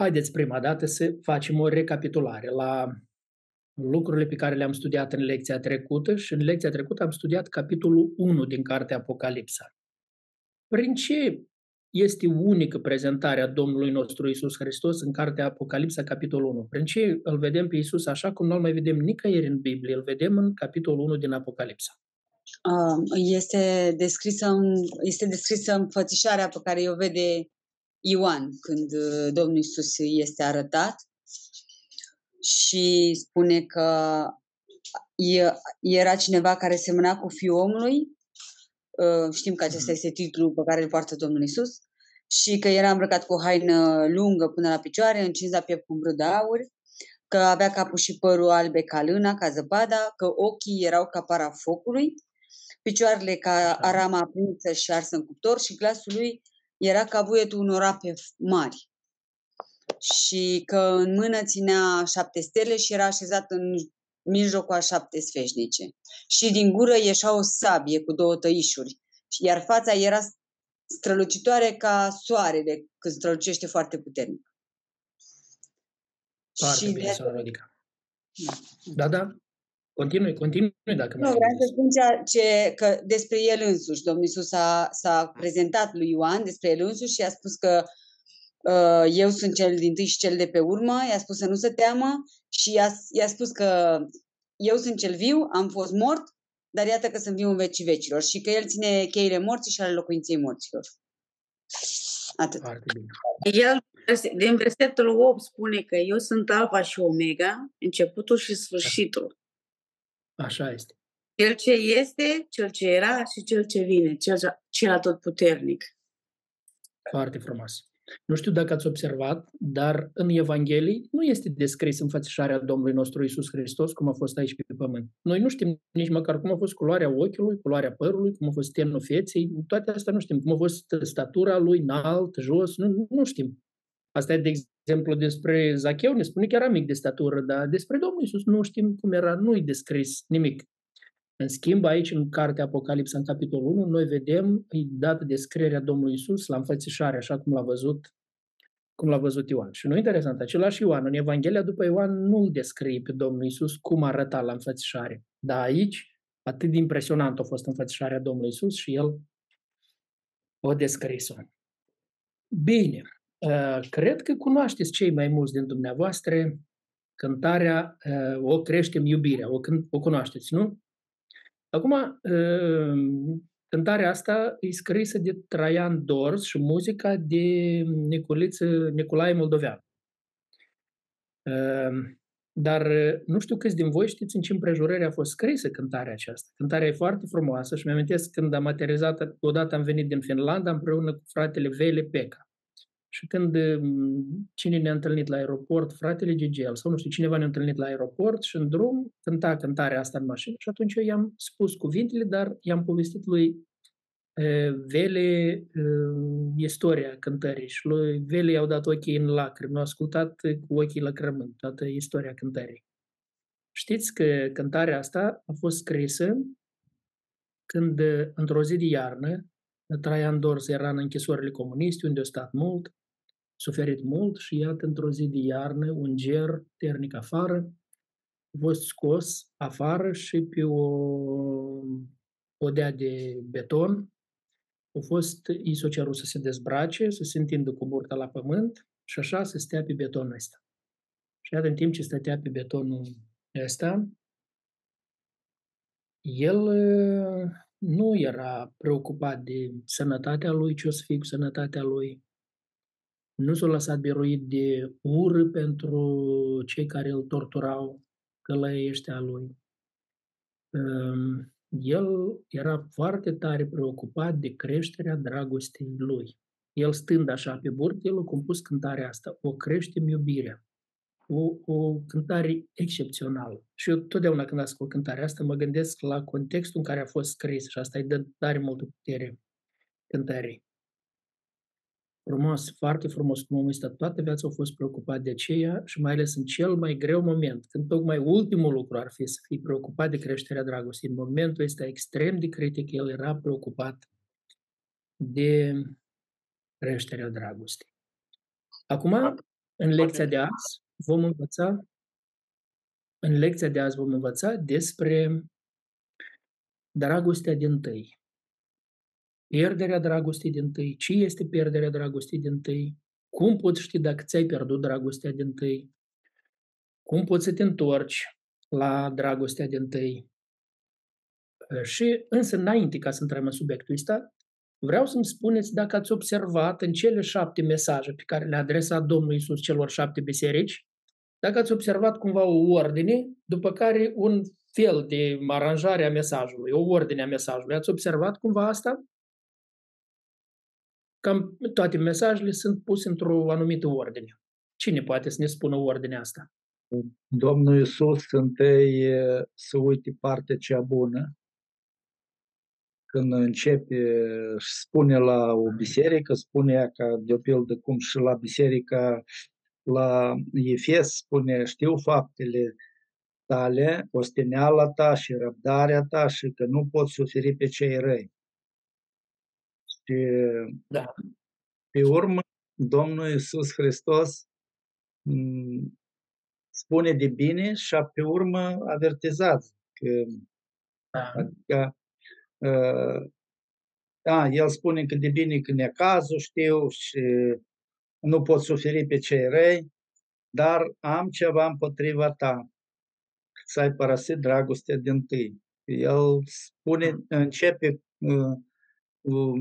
Haideți prima dată să facem o recapitulare la lucrurile pe care le-am studiat în lecția trecută și în lecția trecută am studiat capitolul 1 din cartea Apocalipsa. Prin ce este unică prezentarea Domnului nostru Isus Hristos în cartea Apocalipsa, capitolul 1. Prin ce îl vedem pe Isus așa cum nu-l mai vedem nicăieri în Biblie, îl vedem în capitolul 1 din Apocalipsa. Este descrisă, este descrisă înfățișarea pe care o vede Ioan când uh, Domnul Isus este arătat și spune că era cineva care semăna cu fiul omului Uh, știm că acesta mhm. este titlul pe care îl poartă Domnul Isus și că era îmbrăcat cu o haină lungă până la picioare, încins la piept cu un de aur, că avea capul și părul albe ca lâna, ca zăpada, că ochii erau ca para focului, picioarele ca arama aprinsă și arsă în cuptor și glasul lui era ca buietul unor ape mari. Și că în mână ținea șapte stele și era așezat în mijlocul a șapte sfeșnice. Și din gură ieșea o sabie cu două tăișuri, iar fața era strălucitoare ca soarele când strălucește foarte puternic. Foarte și bine, de... Rodica. Da, da. Continui, continui dacă Nu, vreau să spun ceea ce, că despre el însuși. Domnul Iisus a, s-a prezentat lui Ioan despre el însuși și a spus că uh, eu sunt cel din tâi și cel de pe urmă, i-a spus să nu se teamă și i-a, i-a spus că eu sunt cel viu, am fost mort, dar iată că sunt viu în vecii vecilor și că el ține cheile morții și ale locuinței morților. Atât. El, din versetul 8, spune că eu sunt alfa și omega, începutul și sfârșitul. Așa este. Cel ce este, cel ce era și cel ce vine, cel, cel atotputernic. Foarte frumos. Nu știu dacă ați observat, dar în Evanghelii nu este descris înfățișarea Domnului nostru Isus Hristos cum a fost aici pe pământ. Noi nu știm nici măcar cum a fost culoarea ochiului, culoarea părului, cum a fost tenul feței, toate astea nu știm. Cum a fost statura lui, înalt, jos, nu, nu știm. Asta e, de exemplu, despre Zacheu, ne spune că era mic de statură, dar despre Domnul Isus nu știm cum era, nu-i descris nimic. În schimb, aici, în cartea Apocalipsa, în capitolul 1, noi vedem, îi dată descrierea Domnului Isus la înfățișare, așa cum l-a văzut cum l-a văzut Ioan. Și nu interesant, același Ioan, în Evanghelia după Ioan, nu îl descrie pe Domnul Isus cum arăta la înfățișare. Dar aici, atât de impresionant a fost înfățișarea Domnului Isus și el o descris-o. Bine, uh, cred că cunoașteți cei mai mulți din dumneavoastră cântarea uh, O creștem iubirea, o, o cunoașteți, nu? Acum, ă, cântarea asta e scrisă de Traian Dors și muzica de Niculiță, Nicolae Moldovean. Ă, dar nu știu câți din voi știți în ce împrejurări a fost scrisă cântarea aceasta. Cântarea e foarte frumoasă și mi-amintesc când am aterizat, odată am venit din Finlanda împreună cu fratele Vele Peca. Și când mm, cine ne-a întâlnit la aeroport, fratele Gigel sau nu știu, cineva ne-a întâlnit la aeroport și în drum cânta cântarea asta în mașină și atunci eu i-am spus cuvintele, dar i-am povestit lui Vele istoria cântării și lui Vele i-au dat ochii în lacrimi, au ascultat cu ochii lăcrămând toată istoria cântării. Știți că cântarea asta a fost scrisă când, într-o zi de iarnă, Traian Dors era în închisorile comuniste, unde a stat mult, suferit mult și iată într-o zi de iarnă un ger ternic afară a fost scos afară și pe o podea de beton a fost, i s-a cerut să se dezbrace, să se întindă cu burta la pământ și așa să stea pe betonul ăsta. Și iată, în timp ce stătea pe betonul ăsta, el nu era preocupat de sănătatea lui, ce o să fie cu sănătatea lui, nu s-a lăsat biruit de ură pentru cei care îl torturau, călăii ăștia lui. Ehm, el era foarte tare preocupat de creșterea dragostei lui. El stând așa pe bord, el a compus cântarea asta, O creștem iubirea. O, o cântare excepțională. Și eu totdeauna când ascult cântarea asta mă gândesc la contextul în care a fost scris și asta îi dă tare multă putere cântării. Frumos, foarte frumos cum omul ăsta toată viața a fost preocupat de aceea și mai ales în cel mai greu moment, când tocmai ultimul lucru ar fi să fii preocupat de creșterea dragostei. În momentul ăsta extrem de critic, el era preocupat de creșterea dragostei. Acum, În lecția de azi vom învăța în lecția de azi vom învăța despre dragostea din tâi. Pierderea dragostei din tâi. Ce este pierderea dragostei din tâi? Cum poți ști dacă ți-ai pierdut dragostea din tâi? Cum poți să te întorci la dragostea din tâi? Și însă înainte ca să intrăm în subiectul ăsta, vreau să-mi spuneți dacă ați observat în cele șapte mesaje pe care le-a adresat Domnul Isus celor șapte biserici, dacă ați observat cumva o ordine, după care un fel de aranjare a mesajului, o ordine a mesajului, ați observat cumva asta? Cam toate mesajele sunt puse într-o anumită ordine. Cine poate să ne spună ordinea asta? Domnul Iisus întâi să uite partea cea bună, când începe și spune la o biserică, spune ea ca de o pildă cum și la biserica la Efes spune, știu faptele tale, osteneala ta și răbdarea ta și că nu poți suferi pe cei răi. Și da. pe urmă, Domnul Iisus Hristos mm, spune de bine și pe urmă avertizează. Că, da. Adică, uh, da, el spune că de bine că cazul știu și nu pot suferi pe cei răi, dar am ceva împotriva ta, să ai părăsit dragostea din tâi. El spune, începe uh,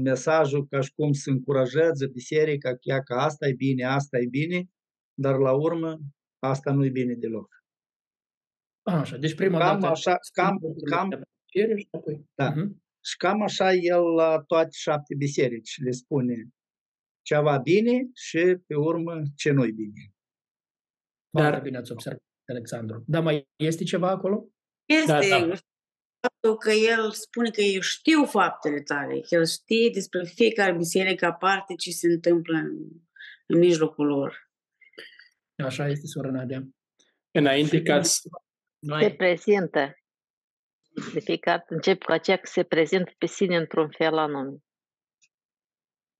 mesajul ca și cum să încurajeze biserica, chiar că asta e bine, asta e bine, dar la urmă asta nu e bine deloc. Așa, deci prima cam dată... Așa, cam, cam, și apoi... Da. Uh-huh. Și cam așa el la toate șapte biserici le spune ceva bine și pe urmă ce nu-i bine. Dar bine ați observat, Alexandru. Dar mai este ceva acolo? Este. Da, da. Faptul că el spune că eu știu faptele tale, că el știe despre fiecare biserică aparte ce se întâmplă în, în mijlocul lor. Așa este, sora Nadia. Înainte ca noi... Se prezintă. De fiecare încep cu aceea că se prezintă pe sine într-un fel anume.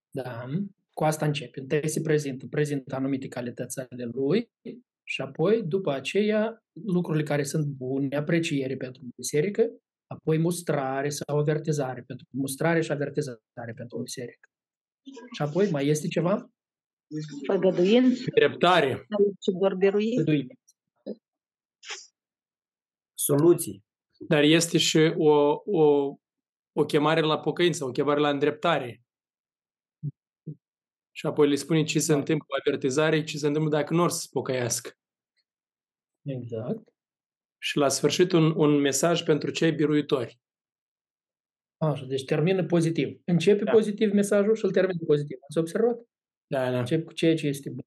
Da. Cu asta începe. Întâi se prezintă, prezintă anumite calități ale lui și apoi, după aceea, lucrurile care sunt bune, apreciere pentru biserică, apoi mustrare sau avertizare, pentru mustrare și avertizare pentru biserică. Și apoi mai este ceva? Făgăduință. Dreptare. Și doar Soluții. Dar este și o, o, o chemare la pocăință, o chemare la îndreptare. Și apoi le spune ce se da. întâmplă cu avertizare, ce se întâmplă dacă nu or să se pocăiască. Exact. Și la sfârșit un, un mesaj pentru cei biruitori. Așa, deci termină pozitiv. Începe da. pozitiv mesajul și îl termină pozitiv. Ați observat? Da, da. Începe cu ceea ce este bun.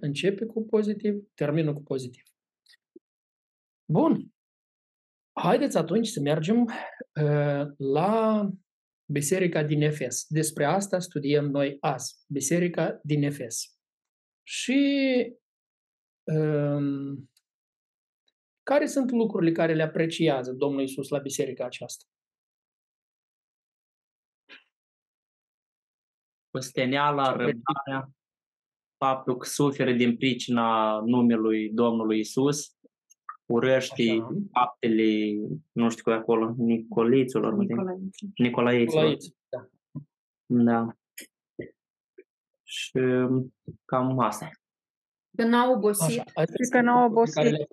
Începe cu pozitiv, termină cu pozitiv. Bun. Haideți atunci să mergem uh, la Biserica din Efes. Despre asta studiem noi azi. Biserica din Efes. Și um, care sunt lucrurile care le apreciază Domnul Isus la biserica aceasta? Păsteneala, răbdarea, faptul că suferă din pricina numelui Domnului Isus, urăște Așa. faptele, nu știu cu acolo, Nicoliților. Nicolaiților. Nicolaiților. da. Da. Și cam asta. Că n-au obosit. Așa, și că n-au obosit.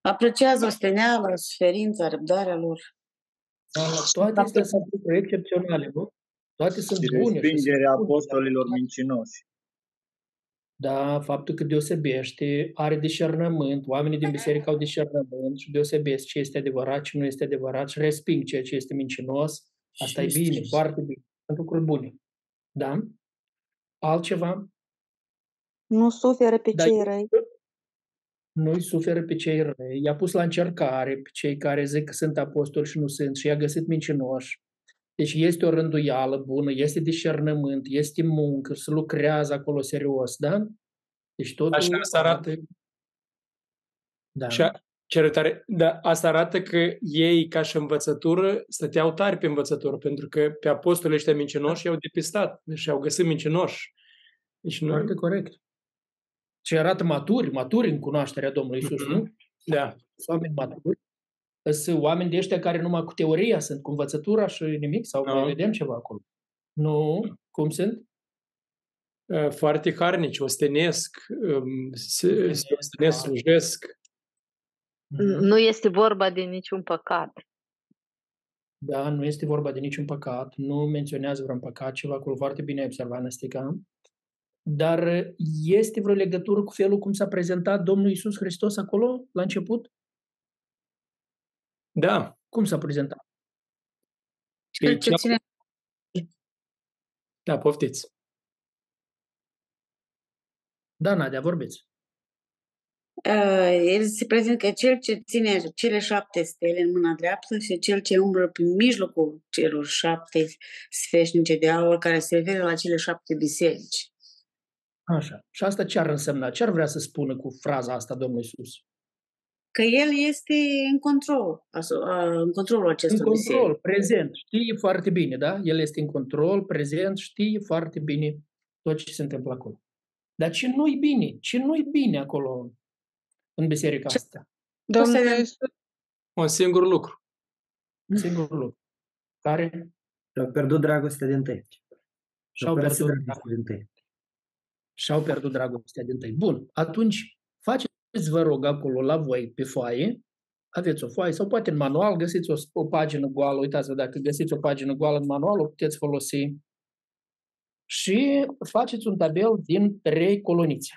Apreciază osteneala, suferința, răbdarea lor. Da, toate astea sunt excepționale, nu? Toate sunt bune. Respingerea apostolilor mincinoși. Da, faptul că deosebește, are discernământ, oamenii din biserică au discernământ și deosebesc ce este adevărat, ce nu este adevărat și resping ceea ce este mincinos. Asta e bine, foarte bine. Sunt lucruri bune. Da? Altceva? Nu suferă pe da, cei răi. Nu-i suferă pe cei răi. I-a pus la încercare pe cei care zic că sunt apostoli și nu sunt și i-a găsit mincinoși. Deci este o rânduială bună, este discernământ, este muncă, se lucrează acolo serios, da? Deci totul Așa asta arată. Da. Și ce tare, da, asta arată că ei, ca și învățătură, stăteau tari pe învățătură, pentru că pe apostolii ăștia mincinoși i-au depistat și deci au găsit mincinoși. Deci nu... Foarte corect. Și arată maturi, maturi în cunoașterea Domnului Isus, Mhm. nu? Da. Sunt oameni maturi. Sunt oameni de ăștia care numai cu teoria sunt, cu învățătura și nimic? Sau Nu. mai vedem ceva acolo? Nu. Cum sunt? Uh, Foarte harnici, ostenesc, um, se, se ostenesc, slujesc. Mhm. Nu este vorba de niciun păcat. Da, nu este vorba de niciun păcat, nu menționează vreun păcat, ceva acolo foarte bine ai observat, Năstica. Dar este vreo legătură cu felul cum s-a prezentat Domnul Isus Hristos acolo, la început? Da. Cum s-a prezentat? Cel ce ține Da, poftiți. Da, Nadia, vorbiți. Uh, el se prezintă că cel ce ține cele șapte stele în mâna dreaptă și cel ce umblă prin mijlocul celor șapte sfeșnice de aur, care se referă la cele șapte biserici. Așa. Și asta ce ar însemna? Ce ar vrea să spună cu fraza asta Domnul Isus? Că el este în control, aso- uh, în controlul În acestor control, biserici. prezent, știe foarte bine, da? El este în control, prezent, știe foarte bine tot ce se întâmplă acolo. Dar ce nu-i bine? Ce nu-i bine acolo în biserica Ce- asta? Domnul Poți să- Iisus, Un singur lucru. Singurul lucru. Care Și-au pierdut dragostea din tăi. și-au părăsit pierdut, dragostea din tăi. Și-au pierdut dragostea din tăi. Bun, atunci faceți, vă rog, acolo la voi pe foaie, aveți o foaie sau poate în manual găsiți o, o pagină goală, uitați-vă, dacă găsiți o pagină goală în manual, o puteți folosi și faceți un tabel din trei colonițe.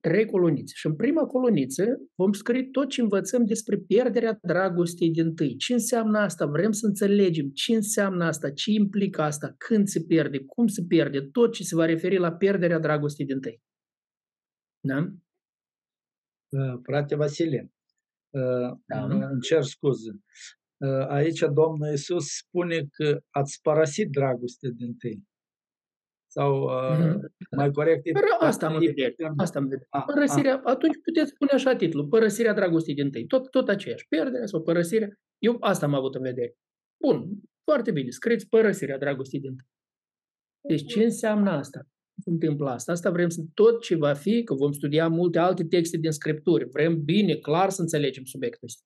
Trei colonițe. Și în prima coloniță vom scrie tot ce învățăm despre pierderea dragostei din tâi. Ce înseamnă asta? Vrem să înțelegem ce înseamnă asta, ce implică asta, când se pierde, cum se pierde, tot ce se va referi la pierderea dragostei din tâi. Da? Uh, Frate Vasile, uh, Da. îmi cer scuze. Uh, Aici Domnul Iisus spune că ați părăsit dragostea din tâi. Sau uh, Mhm. mai corect e... Pără, asta am în e- vedere. Asta am în vedere. A, Părăsirea, atunci puteți spune așa titlul, părăsirea dragostei din tâi. Tot, tot aceeași, pierderea sau părăsirea. Eu asta am avut în vedere. Bun, foarte bine, scrieți părăsirea dragostei din tâi. Deci ce înseamnă asta? Ce se întâmplă asta? Asta vrem să tot ce va fi, că vom studia multe alte texte din Scripturi. Vrem bine, clar să înțelegem subiectul ăsta.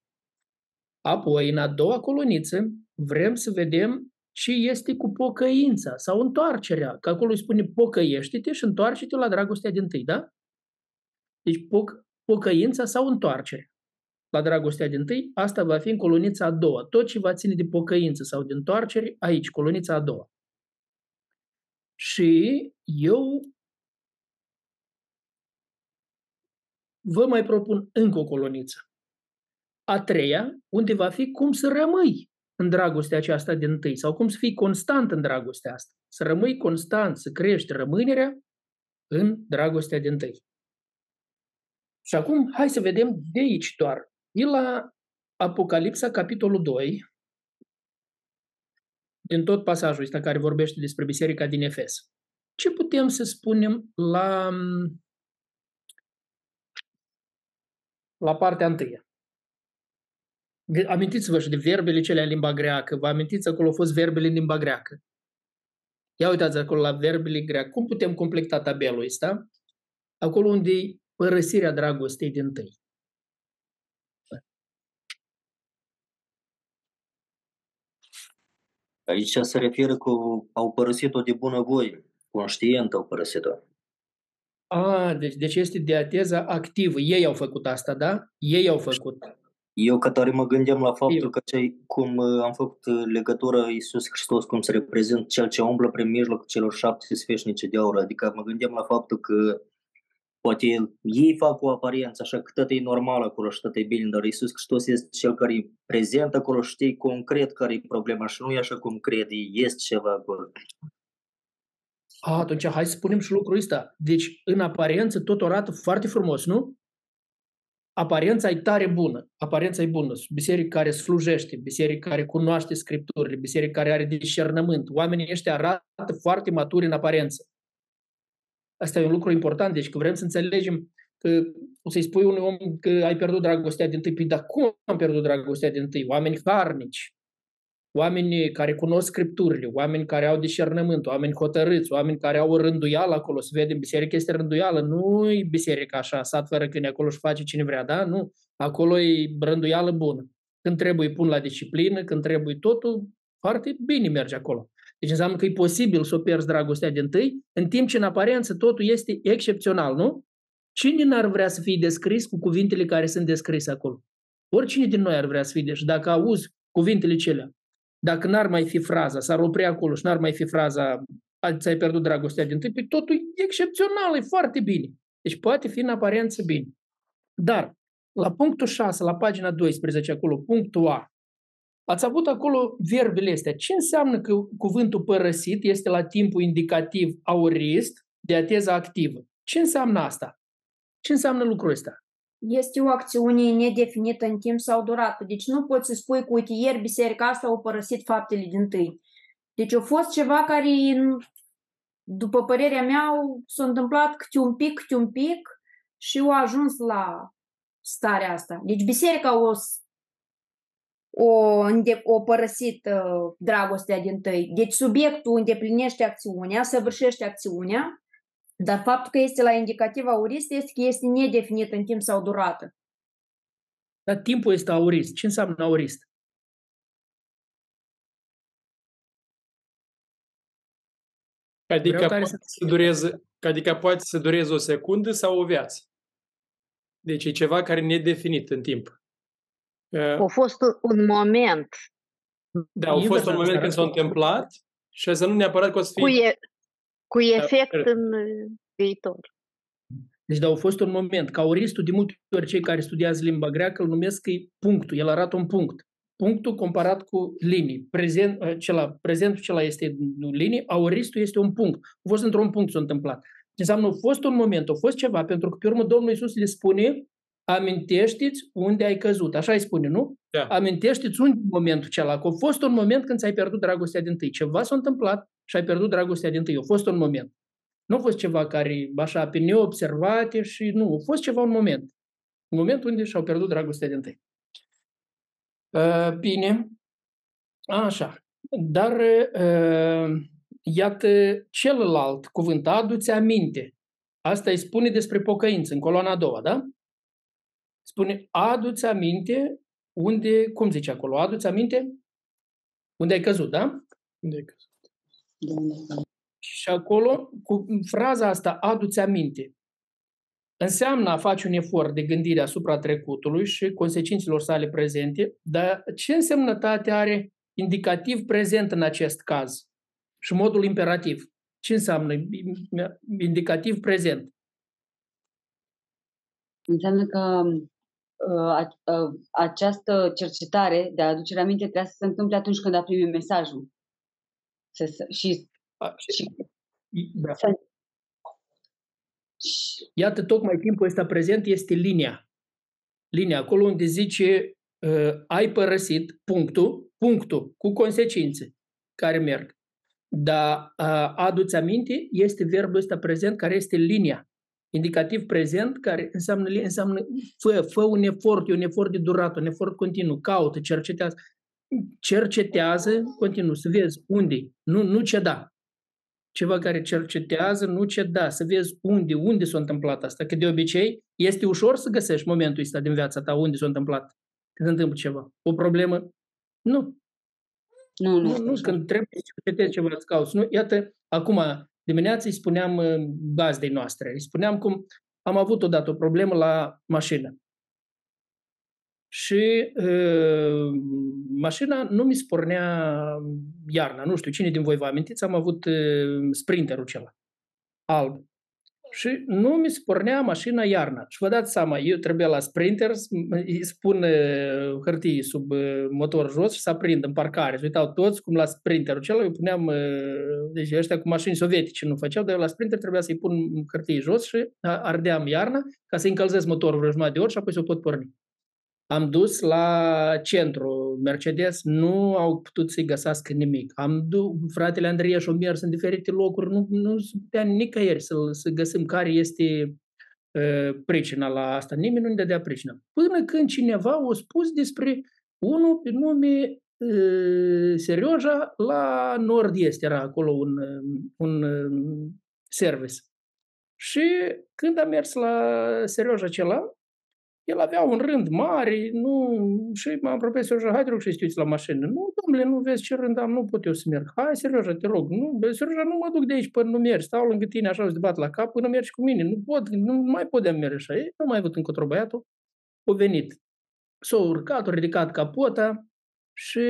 Apoi, în a doua coloniță, vrem să vedem ce este cu pocăința sau întoarcerea. Că acolo îi spune pocăiește-te și întoarce-te la dragostea din tâi, da? Deci poc- pocăința sau întoarcerea la dragostea din tâi, asta va fi în colonița a doua. Tot ce va ține de pocăință sau de întoarcere, aici, colonița a doua. Și eu vă mai propun încă o coloniță. A treia, unde va fi cum să rămâi în dragostea aceasta din tâi sau cum să fii constant în dragostea asta. Să rămâi constant, să crești rămânerea în dragostea din tâi. Și acum, hai să vedem de aici doar. E la Apocalipsa, capitolul 2, din tot pasajul ăsta care vorbește despre biserica din Efes. Ce putem să spunem la, la partea întâia? De- Amintiți-vă și de verbele cele în limba greacă. Vă amintiți acolo au fost verbele în limba greacă. Ia uitați acolo la verbele greacă. Cum putem completa tabelul ăsta? Acolo unde e părăsirea dragostei din tâi. Aici se referă cu au părăsit-o de bunăvoie, conștient au părăsit-o. A, deci, deci este diateza activă. Ei au făcut asta, da? Ei au făcut. Eu ca tare mă gândeam la faptul Eu. că cei, cum uh, am făcut uh, legătură Iisus Hristos, cum se reprezintă cel ce umblă prin mijlocul celor șapte sfeșnice de aur, adică mă gândeam la faptul că poate ei fac o aparență, așa că tot e normal acolo și tot e bine, dar Iisus Hristos este cel care e prezent acolo, știi concret care e problema și nu e așa cum cred, este ceva acolo. A, atunci hai să spunem și lucrul ăsta. Deci, în aparență, tot arată foarte frumos, nu? Aparența e tare bună. Aparența e bună. Biserică care slujește, biserică care cunoaște scripturile, biserică care are discernământ. Oamenii ăștia arată foarte maturi în aparență. Asta e un lucru important. Deci, că vrem să înțelegem că o să-i spui unui om că ai pierdut dragostea din tâi. Păi, dar cum am pierdut dragostea din tâi? Oameni harnici, oameni care cunosc scripturile, oameni care au discernământ, oameni hotărâți, oameni care au o rânduială acolo, să vedem, biserica este rânduială, nu e biserica așa, sat fără câine, acolo și face cine vrea, da? Nu, acolo e rânduială bună. Când trebuie pun la disciplină, când trebuie totul, foarte bine merge acolo. Deci înseamnă că e posibil să o pierzi dragostea din tâi, în timp ce în aparență totul este excepțional, nu? Cine n-ar vrea să fie descris cu cuvintele care sunt descrise acolo? Oricine din noi ar vrea să fie. Deci dacă auzi cuvintele celea, dacă n-ar mai fi fraza, s-ar opri acolo și n-ar mai fi fraza ți-ai pierdut dragostea din tâi, păi totul e excepțional, e foarte bine. Deci poate fi în aparență bine. Dar, la punctul 6, la pagina 12, acolo, punctul A, ați avut acolo verbele astea. Ce înseamnă că cuvântul părăsit este la timpul indicativ aurist de ateză activă? Ce înseamnă asta? Ce înseamnă lucrul ăsta? Este o acțiune nedefinită în timp sau durată. Deci nu poți să spui că, uite, ieri biserica asta au părăsit faptele din tâi. Deci a fost ceva care, după părerea mea, s-a întâmplat câte un pic, câte un pic și au ajuns la starea asta. Deci biserica o, o, o părăsit uh, dragostea din tâi. Deci subiectul îndeplinește acțiunea, săvârșește acțiunea, dar faptul că este la indicativ aurist este că este nedefinit în timp sau durată. Dar timpul este aurist. Ce înseamnă aurist? Adică poate, să... să dureze, adică poate să dureze o secundă sau o viață. Deci e ceva care e nedefinit în timp. A fost un moment. Da, a fost un moment când s-a întâmplat și să nu neapărat că o să fie... Cu, e, cu da, efect da, în viitor. Deci, dar a fost un moment. Cauristul, de multe ori cei care studiază limba greacă îl numesc că e punctul. El arată un punct. Punctul comparat cu linii. Prezent, ă, cela, prezentul cela este linii, auristul este un punct. A fost într-un punct s-a întâmplat. Ce înseamnă, a fost un moment, a fost ceva, pentru că pe urmă Domnul Iisus le spune amintește-ți unde ai căzut. Așa îi spune, nu? Da. Amintește-ți unde momentul acela. Că a fost un moment când ți-ai pierdut dragostea din tâi. Ceva s-a întâmplat și ai pierdut dragostea din tâi. A fost un moment. Nu a fost ceva care, așa, pe neobservate și nu. A fost ceva un moment. Un moment unde și-au pierdut dragostea din tâi. Uh, bine. Așa. Dar uh, iată celălalt cuvânt, adu-ți aminte. Asta îi spune despre pocăință, în coloana a doua, da? Spune, adu-ți aminte unde, cum zice acolo, adu-ți aminte unde ai căzut, da? Unde ai căzut. Și acolo, cu fraza asta, adu-ți aminte, înseamnă a face un efort de gândire asupra trecutului și consecințelor sale prezente, dar ce însemnătate are indicativ prezent în acest caz și modul imperativ? Ce înseamnă indicativ prezent? Înseamnă că uh, uh, această cercetare de aducere aminte trebuie să se întâmple atunci când a primit mesajul. Să, și, a, și, da. să... Iată, tocmai timpul ăsta prezent este linia. Linia, acolo unde zice uh, ai părăsit punctul, punctul, cu consecințe care merg. Dar uh, adu-ți aminte este verbul ăsta prezent care este linia. Indicativ prezent care înseamnă, înseamnă fă, fă un efort, e un efort de durat, un efort continuu, caută, cercetează. Cercetează continuu, să vezi unde nu, nu ceda. Ceva care cercetează, nu ceda, să vezi unde, unde s-a întâmplat asta. Că de obicei este ușor să găsești momentul ăsta din viața ta, unde s-a întâmplat, când se întâmplă ceva. O problemă? Nu. Nu, nu. nu, nu când trebuie să cercetezi ceva, îți cauți. Nu, iată, acum, dimineața îi spuneam uh, gazdei noastre, îi spuneam cum am avut odată o problemă la mașină. Și uh, mașina nu mi spornea iarna. Nu știu cine din voi vă amintiți, am avut uh, sprinterul acela, alb și nu mi se pornea mașina iarna. Și vă dați seama, eu trebuia la Sprinter, îi spun hârtii sub motor jos și să aprind în parcare. Și uitau toți cum la Sprinterul acela, eu puneam, deci ăștia cu mașini sovietice nu făceau, dar eu la Sprinter trebuia să-i pun hârtii jos și ardeam iarna ca să încălzesc motorul vreo jumătate de ori și apoi să o pot porni. Am dus la centru Mercedes, nu au putut să-i găsească nimic. Am dus, fratele Andrei și mers în diferite locuri, nu, nu se putea nicăieri să, să găsim care este uh, pricina la asta. Nimeni nu ne dădea pricina. Până când cineva a spus despre unul pe nume Serioja, la nord-est era acolo un, un service. Și când am mers la Serioja acela, el avea un rând mare, nu, și m-am apropiat Serioja, hai te rog și știuți la mașină. Nu, domnule, nu vezi ce rând am, nu pot eu să merg. Hai, Serioja, te rog. Nu, Serioja, nu mă duc de aici până nu mergi. Stau lângă tine așa și bat la cap până mergi cu mine. Nu pot, nu mai putem merge așa. Ei, nu mai avut încotro băiatul. A venit. S-a urcat, a ridicat capota și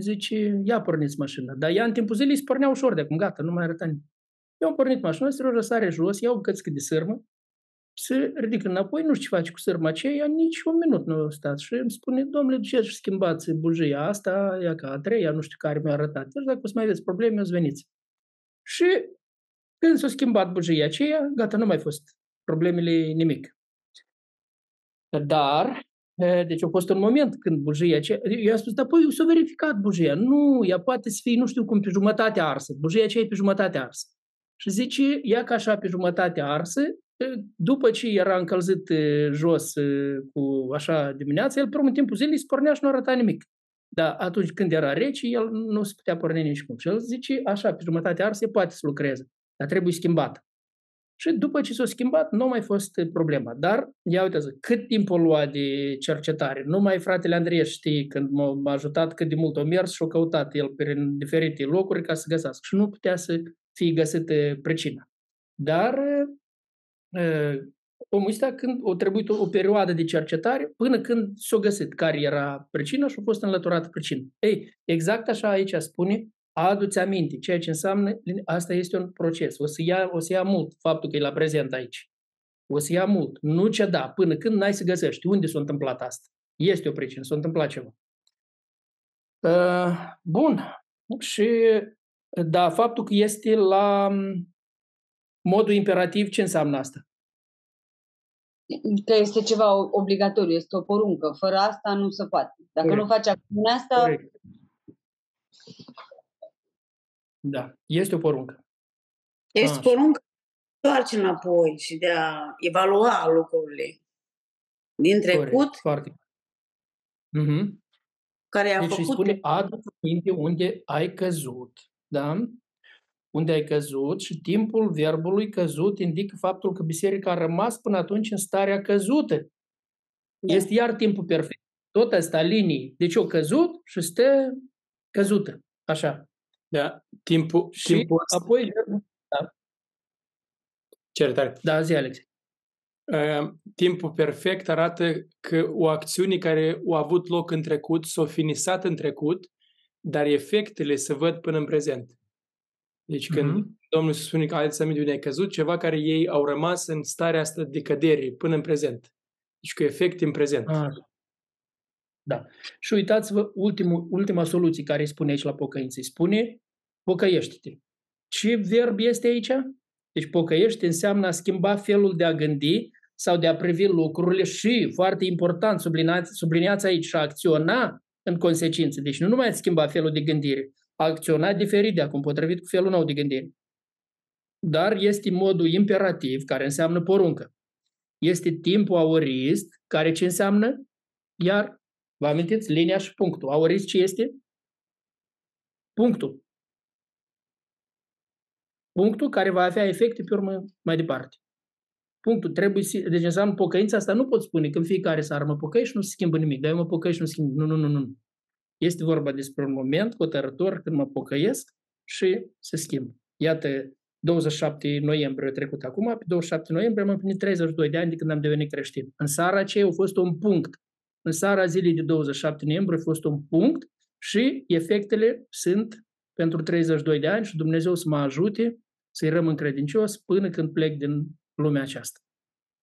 zice, ia porniți mașina. Dar ea în timpul zilei se pornea ușor de acum, gata, nu mai arăta nimic. Eu am pornit mașina, Serioja sare jos, iau bucățică de sârmă, se ridică înapoi, nu știu ce face cu sârma aceea, nici un minut nu a stat și îmi spune, domnule, de ce și schimbați bujia asta, ea ca a treia, nu știu care mi-a arătat. Deci dacă o să mai aveți probleme, o să veniți. Și când s-a schimbat bujia aceea, gata, nu mai fost problemele nimic. Dar, deci a fost un moment când bujia aceea, eu am spus, dar păi s-a verificat bujia. Nu, ea poate să fie, nu știu cum, pe jumătate arsă. Bujia aceea e pe jumătate arsă. Și zice, ia ca așa pe jumătate arsă, după ce era încălzit jos cu așa dimineața, el pe urmă timpul zilei se pornea și nu arăta nimic. Dar atunci când era rece, el nu se putea porni nici cum. Și el zice, așa, pe jumătate arse poate să lucreze, dar trebuie schimbat. Și după ce s-a schimbat, nu a mai fost problema. Dar, ia uite cât timp o lua de cercetare. Numai fratele Andrei știe când m-a ajutat cât de mult a mers și a căutat el prin diferite locuri ca să găsească. Și nu putea să fie găsită pricina. Dar omul ăsta când a trebuit o, o perioadă de cercetare până când s-a găsit care era pricina și a fost înlăturată pricina. Ei, exact așa aici spune, adu-ți aminte, ceea ce înseamnă, asta este un proces, o să ia, o să ia mult faptul că e la prezent aici. O să ia mult, nu ce da, până când n-ai să găsești unde s-a întâmplat asta. Este o pricină, s-a întâmplat ceva. Uh, bun, și da, faptul că este la modul imperativ, ce înseamnă asta? Că este ceva obligatoriu, este o poruncă. Fără asta nu se poate. Dacă Corect. nu faci acțiunea asta... Corect. Da, este o poruncă. Este Așa. poruncă întoarce înapoi și de a evalua lucrurile din trecut. Corect. Foarte. Mm-hmm. Care a deci făcut... spune, adu minte unde ai căzut. Da? Unde ai căzut și timpul verbului căzut indică faptul că biserica a rămas până atunci în starea căzută. Da. Este iar timpul perfect. Tot asta linii. Deci o căzut și stă căzută. Așa. Da. Timpul, și timpul apoi da. Certare. Da, zi, Alex. Uh, timpul perfect arată că o acțiune care a avut loc în trecut s-a finisat în trecut, dar efectele se văd până în prezent. Deci când mm-hmm. Domnul se spune că alți aminte unde ai căzut, ceva care ei au rămas în starea asta de cădere până în prezent. Deci cu efect în prezent. Ah. Da. Și uitați-vă ultimul, ultima soluție care îi spune aici la pocăință. Îi spune, pocăiește-te. Ce verb este aici? Deci pocăiește înseamnă a schimba felul de a gândi sau de a privi lucrurile și, foarte important, subliniați, subliniați aici, și a acționa în consecință. Deci nu numai a schimba felul de gândire, a acționat diferit de acum, potrivit cu felul nou de gândire. Dar este modul imperativ, care înseamnă poruncă. Este timpul aorist, care ce înseamnă? Iar, vă amintiți, linia și punctul. Aorist ce este? Punctul. Punctul care va avea efecte pe urmă mai departe. Punctul trebuie să... Deci înseamnă pocăința asta nu pot spune că în fiecare seară mă pocăi și nu se schimbă nimic. Dar eu mă pocăi și nu se schimbă. Nu, nu, nu, nu. Este vorba despre un moment hotărător când mă pocăiesc și se schimb. Iată, 27 noiembrie trecut acum, pe 27 noiembrie am împlinit 32 de ani de când am devenit creștin. În seara aceea a fost un punct. În seara zilei de 27 noiembrie a fost un punct și efectele sunt pentru 32 de ani și Dumnezeu să mă ajute să-i rămân credincios până când plec din lumea aceasta.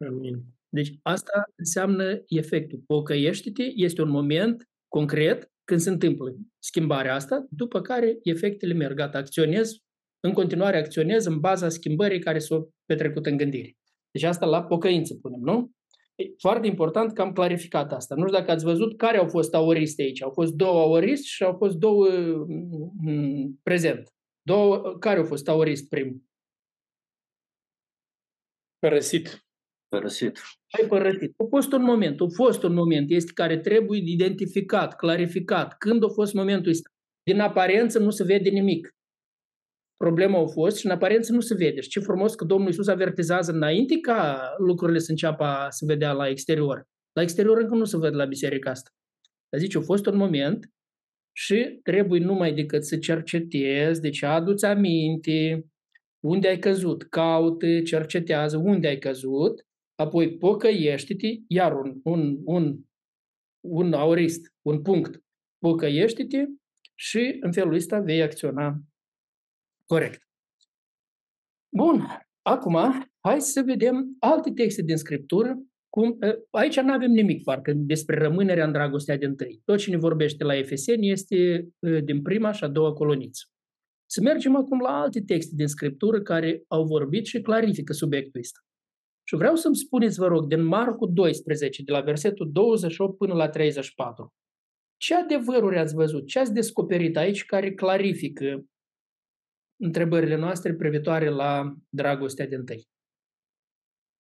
Amin. Deci asta înseamnă efectul. Pocăiește-te, este un moment concret când se întâmplă schimbarea asta, după care efectele merg, gata, acționez, în continuare acționez în baza schimbării care s-au petrecut în gândire. Deci asta la pocăință punem, nu? E foarte important că am clarificat asta. Nu știu dacă ați văzut care au fost auriste aici. Au fost două auristi și au fost două m- prezent. Două, care au fost aurist primul? Părăsit. Părăsit. Ai părăsit. A fost un moment, a fost un moment, este care trebuie identificat, clarificat. Când a fost momentul ăsta? Din aparență nu se vede nimic. Problema a fost și în aparență nu se vede. Și ce frumos că Domnul Iisus avertizează înainte ca lucrurile să înceapă să vedea la exterior. La exterior încă nu se văd la biserica asta. Dar zice, a fost un moment și trebuie numai decât să cercetezi, deci aduți aminte unde ai căzut, caută, cercetează unde ai căzut, apoi pocăiește-te, iar un, un, un, un aurist, un punct, pocăiește-te și în felul ăsta vei acționa corect. Bun, acum hai să vedem alte texte din Scriptură. Cum, aici nu avem nimic, parcă, despre rămânerea în dragostea din tâi. Tot ce ne vorbește la Efeseni este din prima și a doua coloniță. Să mergem acum la alte texte din Scriptură care au vorbit și clarifică subiectul ăsta. Și vreau să-mi spuneți, vă rog, din Marcu 12, de la versetul 28 până la 34, ce adevăruri ați văzut, ce ați descoperit aici care clarifică întrebările noastre privitoare la dragostea din tâi,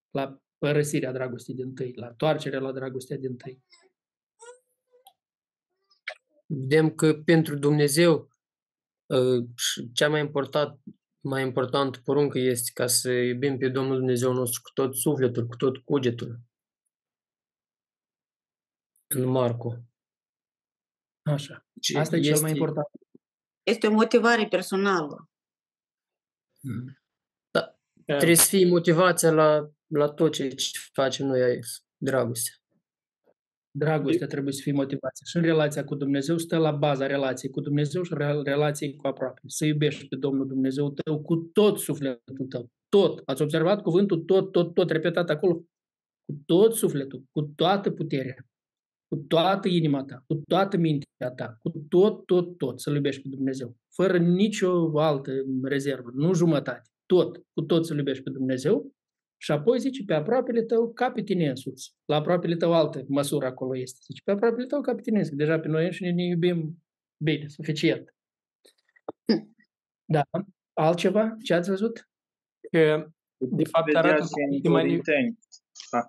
la părăsirea dragostei din tâi, la toarcerea la dragostea din tâi. Vedem că pentru Dumnezeu ă, cea mai important, mai importantă poruncă este ca să iubim pe Domnul Dumnezeu nostru cu tot sufletul, cu tot cugetul. În Marco. Așa. Asta este, e cel mai important. Este o motivare personală. Da. Trebuie să fie motivația la, la tot ce facem noi aici. Dragoste. Dragostea trebuie să fie motivația. Și în relația cu Dumnezeu stă la baza relației cu Dumnezeu și relației cu aproape. Să iubești pe Domnul Dumnezeu tău cu tot sufletul tău. Tot. Ați observat cuvântul tot, tot, tot repetat acolo? Cu tot sufletul, cu toată puterea, cu toată inima ta, cu toată mintea ta, cu tot, tot, tot, să-L iubești pe Dumnezeu. Fără nicio altă rezervă, nu jumătate. Tot, cu tot să-L iubești pe Dumnezeu și apoi zice, pe aproapele tău ca pe tine însuți. La aproapele tău altă măsură acolo este. Zice, pe aproapele tău ca pe tine însuți. Deja pe noi înșine ne iubim bine, suficient. Da. Altceva? Ce ați văzut? Că, de fapt, arată cum se ah,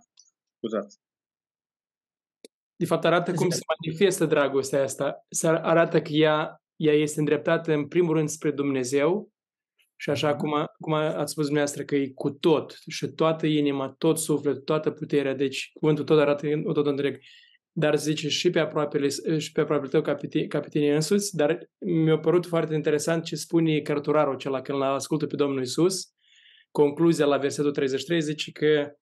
scuzați. De fapt, arată cum se manifestă dragostea asta. Se arată că ea, ea este îndreptată în primul rând spre Dumnezeu și așa mhm. cum, a, cum ați spus dumneavoastră că e cu tot și toată inima, tot sufletul, toată puterea, deci cuvântul tot arată tot întreg. Dar zice și pe aproapele, și pe aproapele tău ca pe, tine, ca pe tine însuți, dar mi-a părut foarte interesant ce spune cărturarul acela când l ascultă pe Domnul Isus. Concluzia la versetul 33 zice că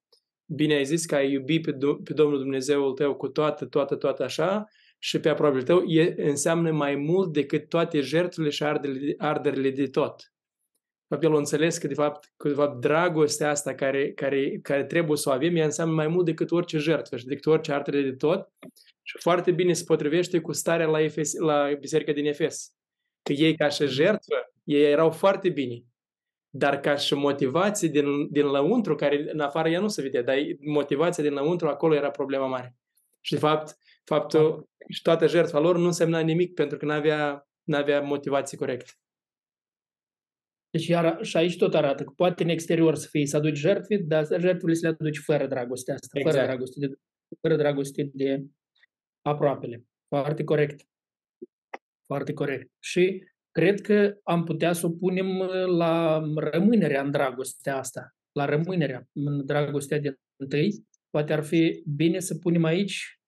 bine ai zis că ai iubi pe, pe Domnul Dumnezeul tău cu toată, toată, toată așa și pe aproapele tău e, înseamnă mai mult decât toate jertfele și arderile, arderile de tot fapt, el a înțeles că, de fapt, că, de fapt dragostea asta care, care, care trebuie să o avem, ea înseamnă mai mult decât orice jertfă și decât orice artere de tot. Și foarte bine se potrivește cu starea la, Efes, la biserica din Efes. Că ei, ca și jertfă, ei erau foarte bine. Dar ca și motivație din, din lăuntru, care în afară ea nu se vedea, dar motivația din lăuntru, acolo era problema mare. Și de fapt, faptul și toată jertfa lor nu însemna nimic pentru că nu avea, avea motivație corectă. Deci iar, și aici tot arată că poate în exterior să fie să aduci jertfe, dar jertfele să le aduci fără dragoste asta, exact. fără dragoste de, fără dragoste de aproapele. Foarte corect. Foarte corect. Și cred că am putea să o punem la rămânerea în dragostea asta, la rămânerea în dragostea de întâi. Poate ar fi bine să punem aici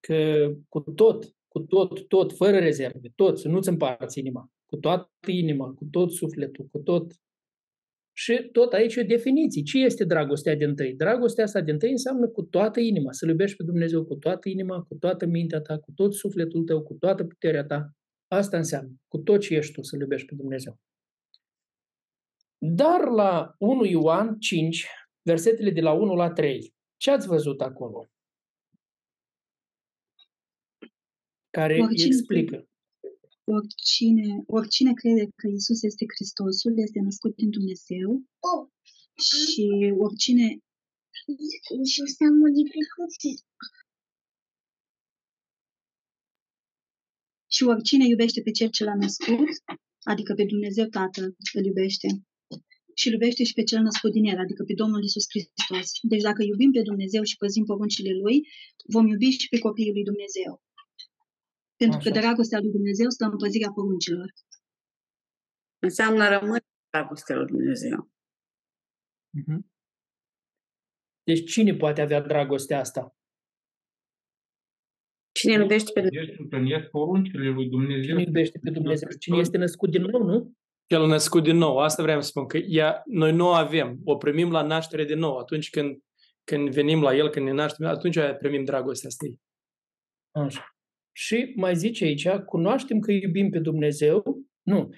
că cu tot, cu tot, tot, fără rezerve, tot, să nu-ți împarți inima cu toată inima, cu tot sufletul, cu tot. Și tot aici o definiție. Ce este dragostea din tăi? Dragostea asta din tăi înseamnă cu toată inima, să-L iubești pe Dumnezeu cu toată inima, cu toată mintea ta, cu tot sufletul tău, cu toată puterea ta. Asta înseamnă, cu tot ce ești tu, să-L iubești pe Dumnezeu. Dar la 1 Ioan 5, versetele de la 1 la 3, ce ați văzut acolo? Care Oricine explică oricine, oricine crede că Isus este Hristosul este născut din Dumnezeu și oricine și s-a modificat și oricine iubește pe cel ce l-a născut, adică pe Dumnezeu Tatăl îl iubește. și îl iubește și pe cel născut din el, adică pe Domnul Isus Hristos. Deci dacă iubim pe Dumnezeu și păzim poruncile Lui, vom iubi și pe copiii lui Dumnezeu. Pentru că Așa. dragostea lui Dumnezeu stă în păzirea poruncilor. Înseamnă rămâne dragostea lui Dumnezeu. Mhm. Deci cine poate avea dragostea asta? Cine iubește pe Dumnezeu? Deci împlinesc poruncile lui Dumnezeu. Cine iubește pe Dumnezeu? Cine este născut din nou, nu? El născut din nou. Asta vreau să spun, că ea, noi nu o avem. O primim la naștere din nou. Atunci când, când venim la El, când ne naștem, atunci primim dragostea asta. Așa. Și mai zice aici, cunoaștem că iubim pe Dumnezeu. Nu.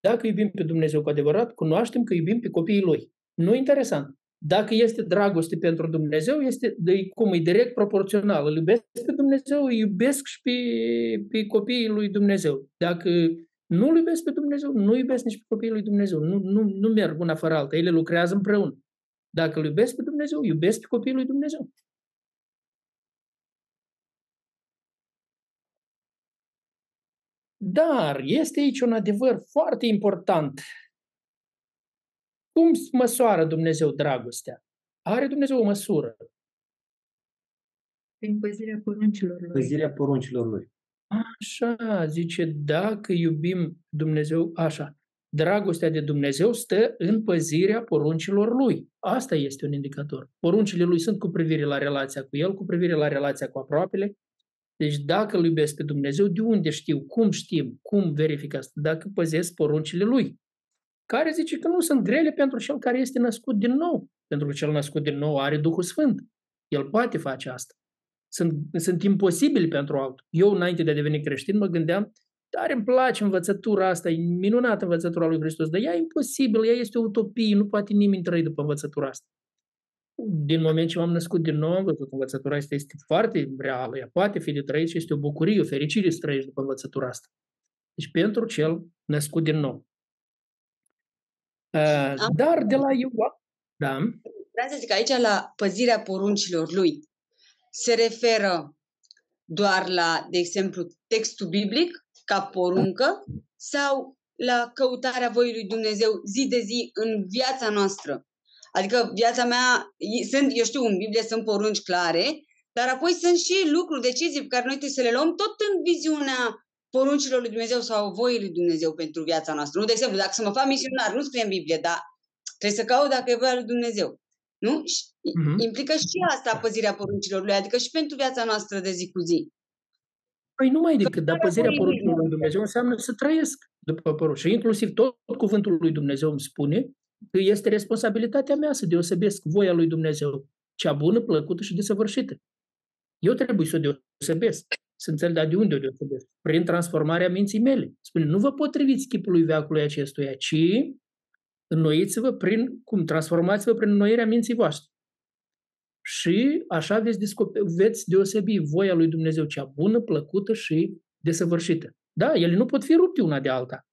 Dacă iubim pe Dumnezeu cu adevărat, cunoaștem că iubim pe copiii Lui. Nu interesant. Dacă este dragoste pentru Dumnezeu, este de, cum e direct proporțional. Îl iubesc pe Dumnezeu, îi iubesc și pe, pe copiii lui Dumnezeu. Dacă nu îl iubesc pe Dumnezeu, nu iubesc nici pe copiii lui Dumnezeu. Nu, nu, nu merg una fără alta. Ele lucrează împreună. Dacă îl iubesc pe Dumnezeu, iubesc pe copiii lui Dumnezeu. Dar este aici un adevăr foarte important. Cum măsoară Dumnezeu dragostea? Are Dumnezeu o măsură. Prin păzirea poruncilor lui. Păzirea poruncilor lui. Așa, zice, dacă iubim Dumnezeu, așa, dragostea de Dumnezeu stă în păzirea poruncilor Lui. Asta este un indicator. Poruncile Lui sunt cu privire la relația cu El, cu privire la relația cu aproapele. Deci dacă îl iubesc pe Dumnezeu, de unde știu, cum știm, cum verific asta? Dacă păzesc poruncile Lui. Care zice că nu sunt grele pentru cel care este născut din nou. Pentru că cel născut din nou are Duhul Sfânt. El poate face asta. Sunt, sunt imposibili pentru altul. Eu, înainte de a deveni creștin, mă gândeam, dar îmi place învățătura asta, e minunată învățătura lui Hristos, dar ea e imposibil, ea este o utopie, nu poate nimeni trăi după învățătura asta. Din moment ce m-am născut din nou, am văzut învățătura asta este foarte reală, ea poate fi de trăit și este o bucurie, o fericire să trăiești după învățătura asta. Deci pentru cel născut din nou. Uh, dar de la Ioan, da, Vreau să zic aici la păzirea poruncilor lui se referă doar la, de exemplu, textul biblic ca poruncă sau la căutarea voii lui Dumnezeu zi de zi în viața noastră. Adică viața mea, sunt, eu știu, în Biblie sunt porunci clare, dar apoi sunt și lucruri, decizii pe care noi trebuie să le luăm tot în viziunea poruncilor lui Dumnezeu sau voii lui Dumnezeu pentru viața noastră. Nu, de exemplu, dacă să mă fac misionar, nu scrie în Biblie, dar trebuie să caut dacă e voia lui Dumnezeu. Nu? Și Mhm. Implică și asta păzirea poruncilor lui, adică și pentru viața noastră de zi cu zi. Păi nu mai decât, dar păzirea poruncilor lui Dumnezeu înseamnă să trăiesc după porunci. Și inclusiv tot, tot cuvântul lui Dumnezeu îmi spune că este responsabilitatea mea să deosebesc voia lui Dumnezeu, cea bună, plăcută și desăvârșită. Eu trebuie să o deosebesc. Să înțeleg, dar de unde o deosebesc? Prin transformarea minții mele. Spune, nu vă potriviți chipului veacului acestuia, ci înnoiți-vă prin, cum, transformați-vă prin înnoirea minții voastre. Și așa veți, descoperi, veți deosebi voia lui Dumnezeu cea bună, plăcută și desăvârșită. Da, ele nu pot fi rupte una de alta.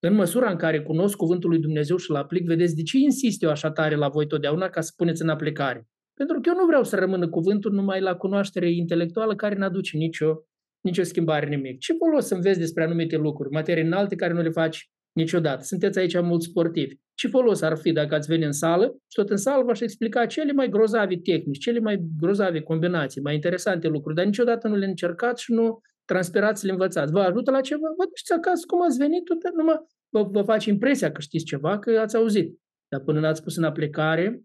În măsura în care cunosc cuvântul lui Dumnezeu și îl aplic, vedeți de ce insist eu așa tare la voi totdeauna ca să puneți în aplicare. Pentru că eu nu vreau să rămână cuvântul numai la cunoaștere intelectuală care nu aduce nicio, nicio schimbare nimic. Ce folos să înveți despre anumite lucruri, materii înalte care nu le faci niciodată. Sunteți aici mulți sportivi. Ce folos ar fi dacă ați veni în sală și tot în sală v-aș explica cele mai grozave tehnici, cele mai grozave combinații, mai interesante lucruri, dar niciodată nu le încercați și nu transpirați să le învățați. Vă ajută la ceva? Vă duceți acasă cum ați venit, tot numai vă, vă face impresia că știți ceva, că ați auzit. Dar până n-ați pus în aplicare,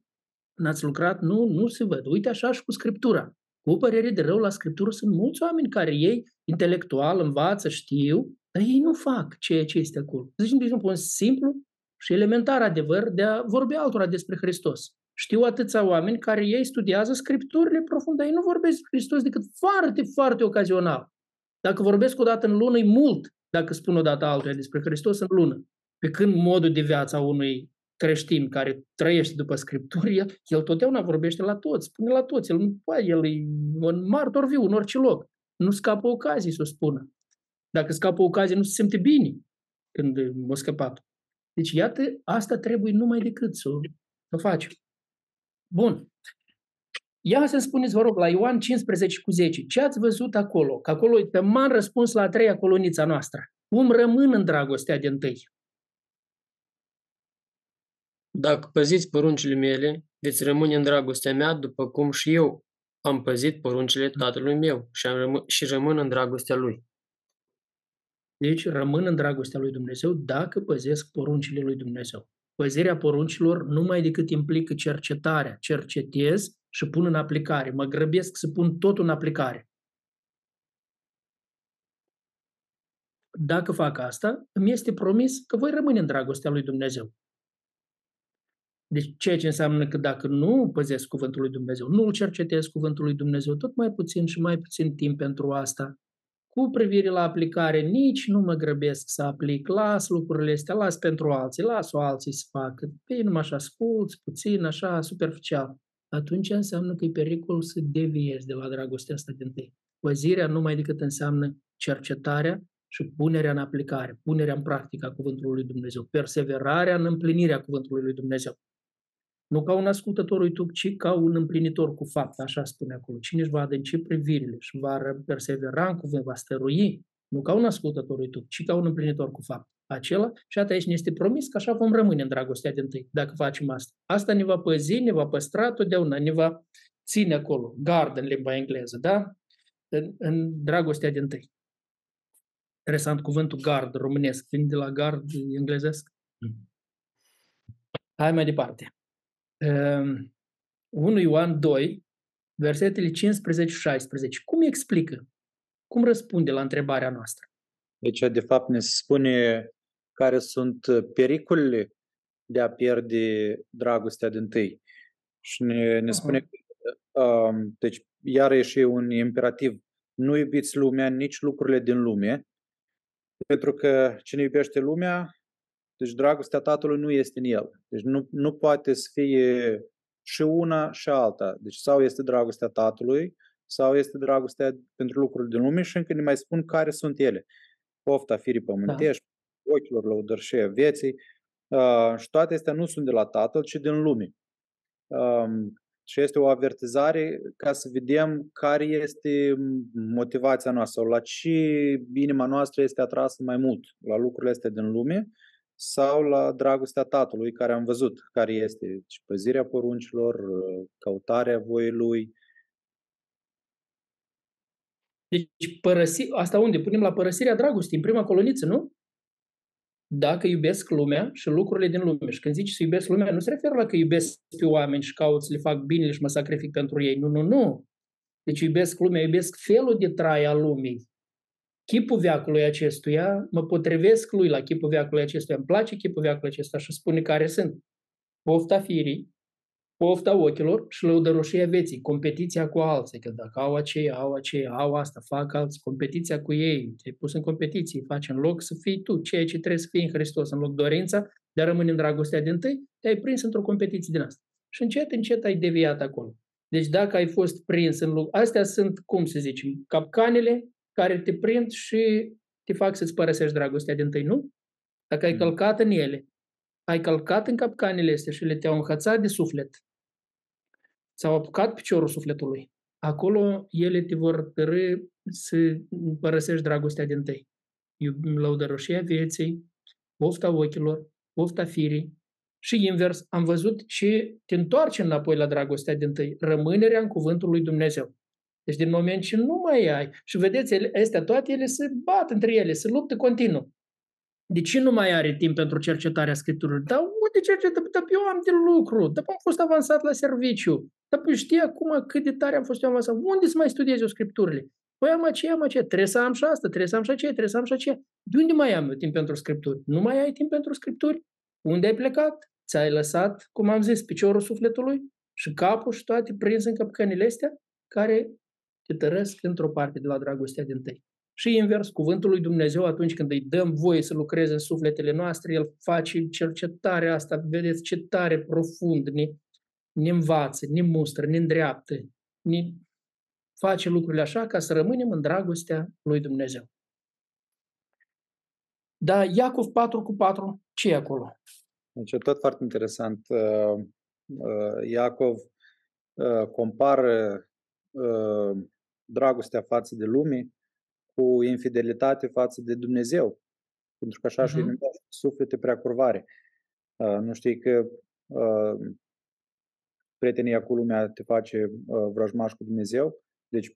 n-ați lucrat, nu, nu se văd. Uite așa și cu Scriptura. Cu părere de rău la Scriptură sunt mulți oameni care ei intelectual învață, știu, dar ei nu fac ceea ce este acolo. Deci, de exemplu, un simplu și elementar adevăr de a vorbi altora despre Hristos. Știu atâția oameni care ei studiază scripturile profund, dar ei nu vorbesc despre Hristos decât foarte, foarte ocazional. Dacă vorbesc o dată în lună, e mult dacă spun o dată altuia despre Hristos în lună. Pe când modul de viață a unui creștin care trăiește după Scripturi, el, el totdeauna vorbește la toți, spune la toți. El, nu poate, el e un martor viu în orice loc. Nu scapă ocazii să o spună. Dacă scapă ocazie, nu se simte bine când a scăpat. Deci, iată, asta trebuie numai decât să o, să o facem. Bun. Ia să-mi spuneți, vă rog, la Ioan 15 cu 10, ce ați văzut acolo? Că acolo e m-am răspuns la a treia colonița noastră. Cum rămân în dragostea de întâi? Dacă păziți poruncile mele, veți rămâne în dragostea mea, după cum și eu am păzit poruncile tatălui meu și, am rămân, și rămân în dragostea lui. Deci rămân în dragostea lui Dumnezeu dacă păzesc poruncile lui Dumnezeu. Păzirea poruncilor nu mai decât implică cercetarea. Cercetez și pun în aplicare. Mă grăbesc să pun totul în aplicare. Dacă fac asta, îmi este promis că voi rămâne în dragostea lui Dumnezeu. Deci ceea ce înseamnă că dacă nu păzesc cuvântul lui Dumnezeu, nu îl cercetez cuvântul lui Dumnezeu, tot mai puțin și mai puțin timp pentru asta, cu privire la aplicare, nici nu mă grăbesc să aplic, las lucrurile astea, las pentru alții, las-o alții să facă, pe nu așa asculți, puțin, așa, superficial. Atunci înseamnă că e pericol să deviezi de la dragostea asta din tăi. Păzirea nu mai decât înseamnă cercetarea și punerea în aplicare, punerea în practică a cuvântului lui Dumnezeu, perseverarea în împlinirea cuvântului lui Dumnezeu. Nu ca un ascultător uitub, ci ca un împlinitor cu fapt, așa spune acolo. Cine își va adânci privirile și va persevera în cuvânt, va stărui, nu ca un ascultător uitub, ci ca un împlinitor cu fapt. Acela și atât aici ne este promis că așa vom rămâne în dragostea din tâi, dacă facem asta. Asta ne va păzi, ne va păstra totdeauna, ne va ține acolo, gard în limba engleză, da? În, în dragostea din tâi. Interesant cuvântul gard românesc, vine de la gard englezesc. Hai mai departe. 1 Ioan 2, versetele 15 și 16. Cum explică? Cum răspunde la întrebarea noastră? Deci, de fapt, ne spune care sunt pericolele de a pierde dragostea din tâi. Și ne, ne spune că, um, deci, iarăși e un imperativ, nu iubiți lumea, nici lucrurile din lume, pentru că cine iubește lumea, deci dragostea tatălui nu este în el. Deci nu, nu poate să fie și una și alta. Deci sau este dragostea tatălui, sau este dragostea pentru lucrurile din lume și încă ne mai spun care sunt ele. Pofta firii pământești, da. Ochilor, lăudărșia vieții. Uh, și toate astea nu sunt de la tatăl, ci din lume. Um, și este o avertizare ca să vedem care este motivația noastră sau la ce inima noastră este atrasă mai mult, la lucrurile astea din lume sau la dragostea Tatălui care am văzut care este și deci, păzirea poruncilor, căutarea voii Lui. Deci părăsi, asta unde? Punem la părăsirea dragostei, în prima coloniță, nu? Dacă iubesc lumea și lucrurile din lume. Și când zici să iubesc lumea, nu se referă la că iubesc pe oameni și caut să le fac bine și mă sacrific pentru ei. Nu, nu, nu. Deci iubesc lumea, iubesc felul de trai al lumii chipul veacului acestuia, mă potrivesc lui la chipul veacului acestuia, îmi place chipul veacului acestuia și spune care sunt. Pofta firii, pofta ochilor și lăudăroșia vieții, competiția cu alții, că dacă au aceea, au aceea, au asta, fac alții, competiția cu ei, te-ai pus în competiție, faci în loc să fii tu, ceea ce trebuie să fii în Hristos, în loc dorința de a rămâne în dragostea din tâi, te-ai prins într-o competiție din asta. Și încet, încet ai deviat acolo. Deci dacă ai fost prins în loc, astea sunt, cum să zicem, capcanele care te prind și te fac să-ți părăsești dragostea din tâi, nu? Dacă ai mm. călcat în ele, ai călcat în capcanele astea și le te-au înhățat de suflet, ți-au apucat piciorul sufletului, acolo ele te vor tărâ să părăsești dragostea din tăi. Lăudăroșia vieții, pofta ochilor, pofta firii și invers, am văzut ce te întoarce înapoi la dragostea din tăi, rămânerea în cuvântul lui Dumnezeu. Deci din moment ce nu mai ai, și vedeți, ele, astea toate ele se bat între ele, se luptă continuu. De ce nu mai are timp pentru cercetarea Scripturilor? Dar unde cercetă? Dar eu am de lucru, dar am fost avansat la serviciu, dar păi știi acum cât de tare am fost eu avansat. Unde să mai studiez eu Scripturile? Păi am aceea, am aceea, trebuie să am și asta, trebuie să am și aceea, trebuie să am și aceea. De unde mai am eu timp pentru Scripturi? Nu mai ai timp pentru Scripturi? Unde ai plecat? Ți-ai lăsat, cum am zis, piciorul sufletului și capul și toate prins în căpcănile astea care te tărăsc într-o parte de la dragostea din tăi. Și invers, cuvântul lui Dumnezeu, atunci când îi dăm voie să lucreze în sufletele noastre, El face cercetarea asta, vedeți ce tare profund ne, ne învață, ne mustră, ne îndreaptă, ne face lucrurile așa ca să rămânem în dragostea lui Dumnezeu. Da, Iacov 4 cu 4, ce e acolo? Deci tot foarte interesant. Uh, uh, Iacov uh, compară dragostea față de lume cu infidelitate față de Dumnezeu. Pentru că așa uh-huh. și numește suflete prea curvare. Uh, nu știi că uh, prietenia cu lumea te face uh, vrăjmaș cu Dumnezeu. Deci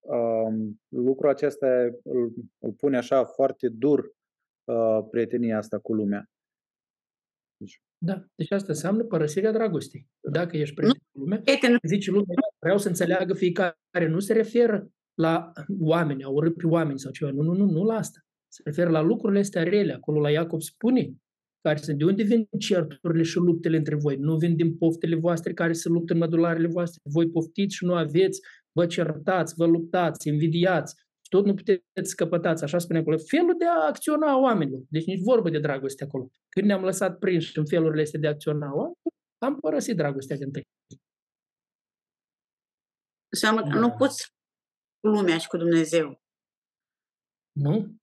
uh, lucrul acesta îl, îl pune așa foarte dur uh, prietenia asta cu lumea. Deci, da, deci asta înseamnă părăsirea dragostei. Dacă ești prieten cu lumea, Prieten, zice lumea, vreau să înțeleagă fiecare, nu se referă la oameni, a urât pe oameni sau ceva. Nu, nu, nu, nu la asta. Se referă la lucrurile astea rele. Acolo la Iacob spune care sunt. De unde vin certurile și luptele între voi? Nu vin din poftele voastre care se luptă în mădularele voastre. Voi poftiți și nu aveți, vă certați, vă luptați, invidiați, și tot nu puteți scăpătați, așa spune acolo. Felul de a acționa oamenilor. Deci nici vorbă de dragoste acolo. Când ne-am lăsat prinși în felurile astea de a acționa oamenilor, am părăsit dragostea din tăi. Înseamnă că nu poți cu lumea și cu Dumnezeu. Nu?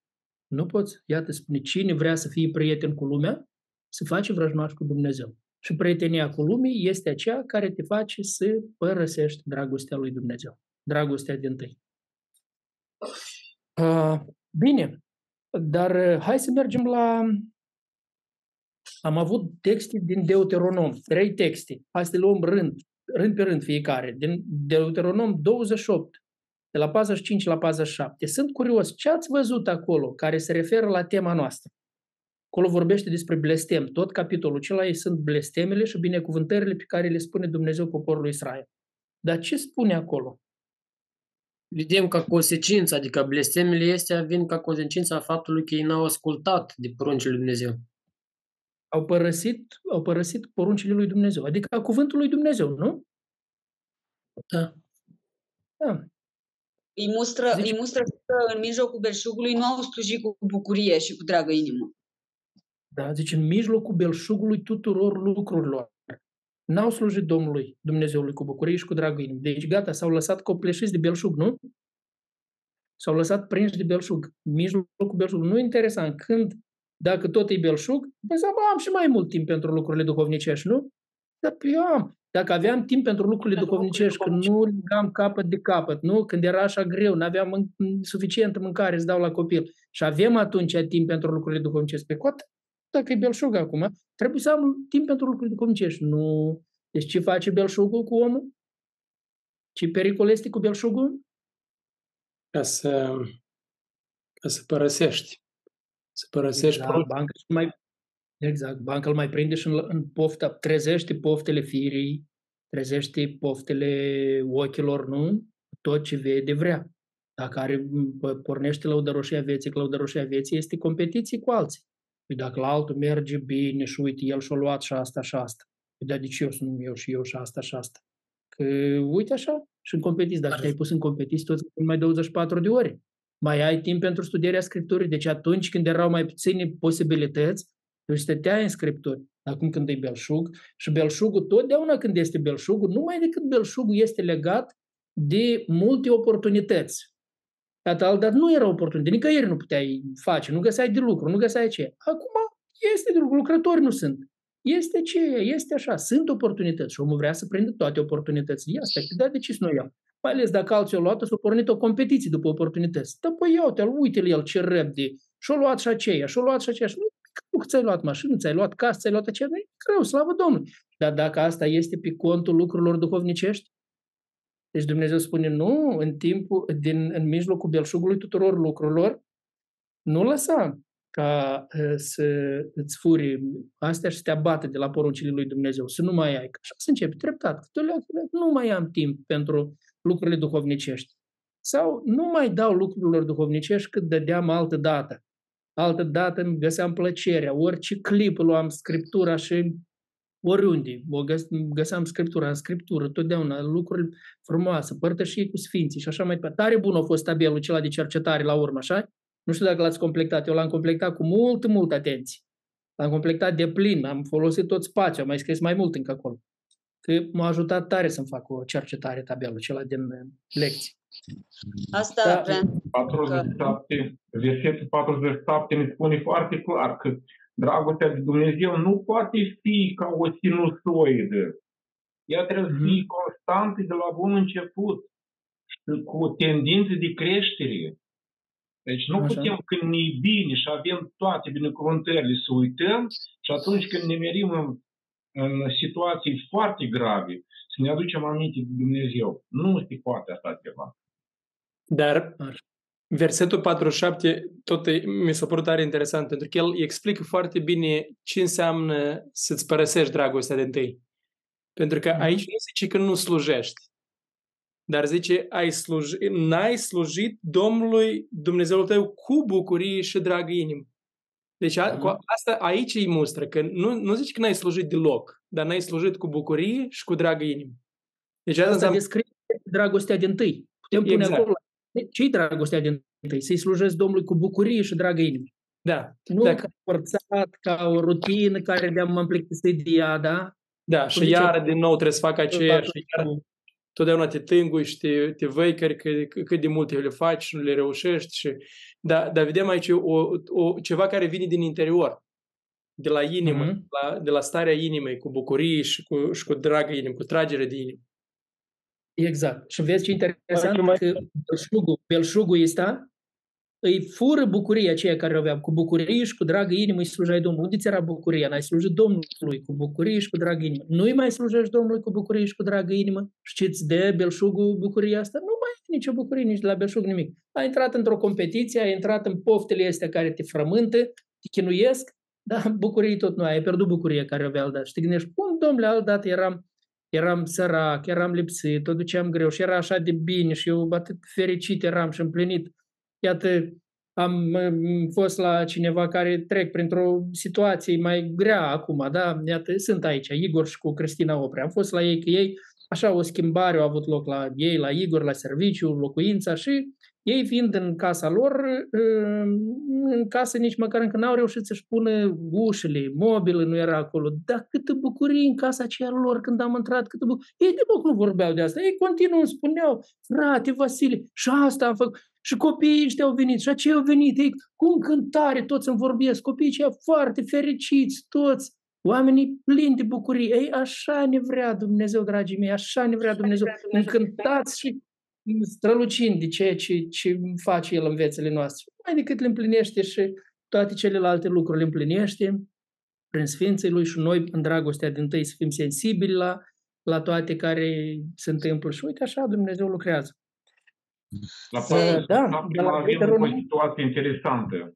Nu poți. Iată, spune, cine vrea să fie prieten cu lumea, să face vrăjmaș cu Dumnezeu. Și prietenia cu lumii este aceea care te face să părăsești dragostea lui Dumnezeu. Dragostea din tăi. Uh, bine, dar hai să mergem la... Am avut texte din Deuteronom, trei texte. Hai să le luăm rând, rând pe rând fiecare. Din Deuteronom 28, de la 45 la 47. Sunt curios, ce ați văzut acolo care se referă la tema noastră? Acolo vorbește despre blestem. Tot capitolul acela ei sunt blestemele și binecuvântările pe care le spune Dumnezeu poporului Israel. Dar ce spune acolo? Vedem ca consecință, adică blestemele este vin ca consecința faptului că ei n-au ascultat de poruncile lui Dumnezeu. Au părăsit, au părăsit poruncile lui Dumnezeu, adică cuvântul lui Dumnezeu, nu? Da. Da. Îi mustră, Zici- îi mustră că în mijlocul belșugului nu au slujit cu bucurie și cu dragă inimă. Da, zice, în mijlocul belșugului tuturor lucrurilor. N-au slujit Domnului, Dumnezeului cu bucurie și cu dragă inimă. Deci gata, s-au lăsat copleșiți de belșug, nu? S-au lăsat prinși de belșug. În mijlocul belșug. Nu e interesant. Când, dacă tot e belșug, înseamnă, am și mai mult timp pentru lucrurile duhovnicești, nu? Dar eu am. Dacă aveam timp pentru lucrurile duhovnicești, când nu legam capăt de capăt, nu? Când era așa greu, nu aveam mân- suficientă mâncare să dau la copil și avem atunci timp pentru lucrurile duhovnicești pe cotă, dacă e belșug acum, trebuie să am timp pentru lucrurile duhovnicești. Nu. Deci ce face belșugul cu omul? Ce pericol este cu belșugul? Ca să, ca să părăsești. Să părăsești Exact, banca și mai, exact, banca îl mai prinde și în, în pofta, trezește poftele firii, trezește poftele ochilor, nu? Tot ce vede vrea. Dacă are, p- pornește lăudăroșia vieții, că lăudăroșia vieții este competiție cu alții. Păi dacă la altul merge bine și uite, el și-a luat și asta și asta. Păi dar de ce eu să nu eu și eu și asta și asta? Că uite așa, și în competiție, dacă te-ai pus în competiție, toți mai 24 de ore. Mai ai timp pentru studierea Scripturii. Deci atunci când erau mai puține posibilități, tu stăteai în Scripturi. Acum când e belșug, și belșugul, totdeauna când este belșugul, numai decât belșugul este legat de multe oportunități. Iată, dar nu era oportunitate, nicăieri nu puteai face, nu găseai de lucru, nu găseai ce. Acum este de lucru, lucrători nu sunt. Este ce e, este așa, sunt oportunități și omul vrea să prindă toate oportunitățile. Asta, dar de ce să nu iau? Mai ales dacă alții au luat, s-au pornit o competiție după oportunități. Da, păi iau-te, uite-l el ce repede. Și-a luat și aceea, și-a luat și aceea. Și nu că ți-ai luat mașină, ți-ai luat casă, ți-ai luat aceea, nu e greu, slavă Domnului. Dar dacă asta este pe contul lucrurilor duhovnicești, deci Dumnezeu spune, nu, în timpul, din, în mijlocul belșugului tuturor lucrurilor, nu lăsa ca uh, să îți furi astea și să te abate de la poruncile lui Dumnezeu, să nu mai ai. Că așa să începi treptat. Că nu mai am timp pentru lucrurile duhovnicești. Sau nu mai dau lucrurilor duhovnicești cât dădeam altă dată. Altă dată îmi găseam plăcerea, orice clip luam scriptura și oriunde. O găs- găseam scriptura în scriptură, totdeauna lucruri frumoase, părtășie cu sfinții și așa mai departe. Tare bun a fost tabelul acela de cercetare la urmă, așa? Nu știu dacă l-ați completat, eu l-am completat cu mult, mult atenție. L-am completat de plin, am folosit tot spațiul, am mai scris mai mult încă acolo. Că m-a ajutat tare să-mi fac o cercetare tabelul acela din uh, lecții. Asta Da. vreau 47, versetul 47 ne spune foarte clar că dragostea de Dumnezeu nu poate fi ca o sinusoidă. Ea trebuie să fie constantă de la bun început și cu tendințe de creștere. Deci nu Așa. putem când ne e bine și avem toate binecuvântările să uităm și atunci când ne merim în în situații foarte grave, să ne aducem aminte de Dumnezeu. Nu se poate așa ceva. Dar versetul 47 tot e- mi s-a părut tare interesant, pentru că el explică foarte bine ce înseamnă să-ți părăsești dragostea de întâi. Pentru că aici nu zice că nu slujești, dar zice ai sluji, n-ai slujit Domnului Dumnezeul tău cu bucurie și dragă inimă. Deci a, cu asta aici îi mustră, că nu, nu zice că n-ai slujit deloc, dar n-ai slujit cu bucurie și cu dragă inimă. Deci asta, Asta înseamnă... descrie dragostea din tâi. Putem pune Exact. acolo. Ce-i dragostea din tâi? Să-i slujesc Domnului cu bucurie și dragă inimă. Da. Nu Dacă- ca forțat, ca o rutină care de-am plictisit de ea, da? Da, Cum și zice- iară din nou trebuie să facă aceeași, și iar Cu- totdeauna te tângui și te, te văicări că, că- cât de multe le faci și nu le reușești. Și, dar, dar vedem aici o, o, ceva care vine din interior, de la inimă, Mhm. la, de la starea inimei, cu bucurie și cu, și cu dragă inimă, cu tragere de inimă. Exact. Și vezi ce interesant Mai- că belșugul, belșugul ăsta îi fură bucuria aceea care o aveam. Cu bucurie și cu dragă inimă îi slujai Domnului. Unde ți era bucuria? N-ai slujit Domnului cu bucurie și cu dragă inimă. Nu-i mai slujești Domnului cu bucurie și cu dragă inimă? Și ce-ți dă belșugul bucuria asta? Nu mai e nicio bucurie, nici de la belșug nimic. Ai intrat într-o competiție, ai intrat în poftele astea care te frământă, te chinuiesc, dar bucurie tot nu ai. Ai pierdut bucuria care o avea altădată. Și te gândești, cum, domnule, altădată eram eram sărac, eram lipsit, tot duceam greu și era așa de bine și eu atât fericit eram și împlinit. Iată, am m- fost la cineva care trec printr-o situație mai grea acum, da? Iată, sunt aici, Igor și cu Cristina Opre. Am fost la ei, că ei, așa, o schimbare a avut loc la ei, la Igor, la serviciu, locuința și ei fiind în casa lor, ă, în casă nici măcar încă n-au reușit să-și pună ușile, mobilul nu era acolo. Dar câtă bucurie în casa aceea lor când am intrat, câtă bucurie. Ei deloc nu vorbeau de asta. Ei continuă, îmi spuneau, frate Vasile, și asta am făcut. Și copiii ăștia au venit, și aceia au venit, ei cu încântare toți îmi vorbesc, copiii aceia foarte fericiți, toți, oamenii plini de bucurie. Ei, așa ne vrea Dumnezeu, dragii mei, așa ne vrea Dumnezeu, încântați și strălucind de ceea ce, ce face El în viețile noastre. Mai decât le împlinește și toate celelalte lucruri le împlinește prin Sfinții Lui și noi, în dragostea din tâi, să fim sensibili la, la toate care se întâmplă. Și uite așa Dumnezeu lucrează. La Uh, Pavel, da, da, de la avem Deuteronom- o situație interesantă.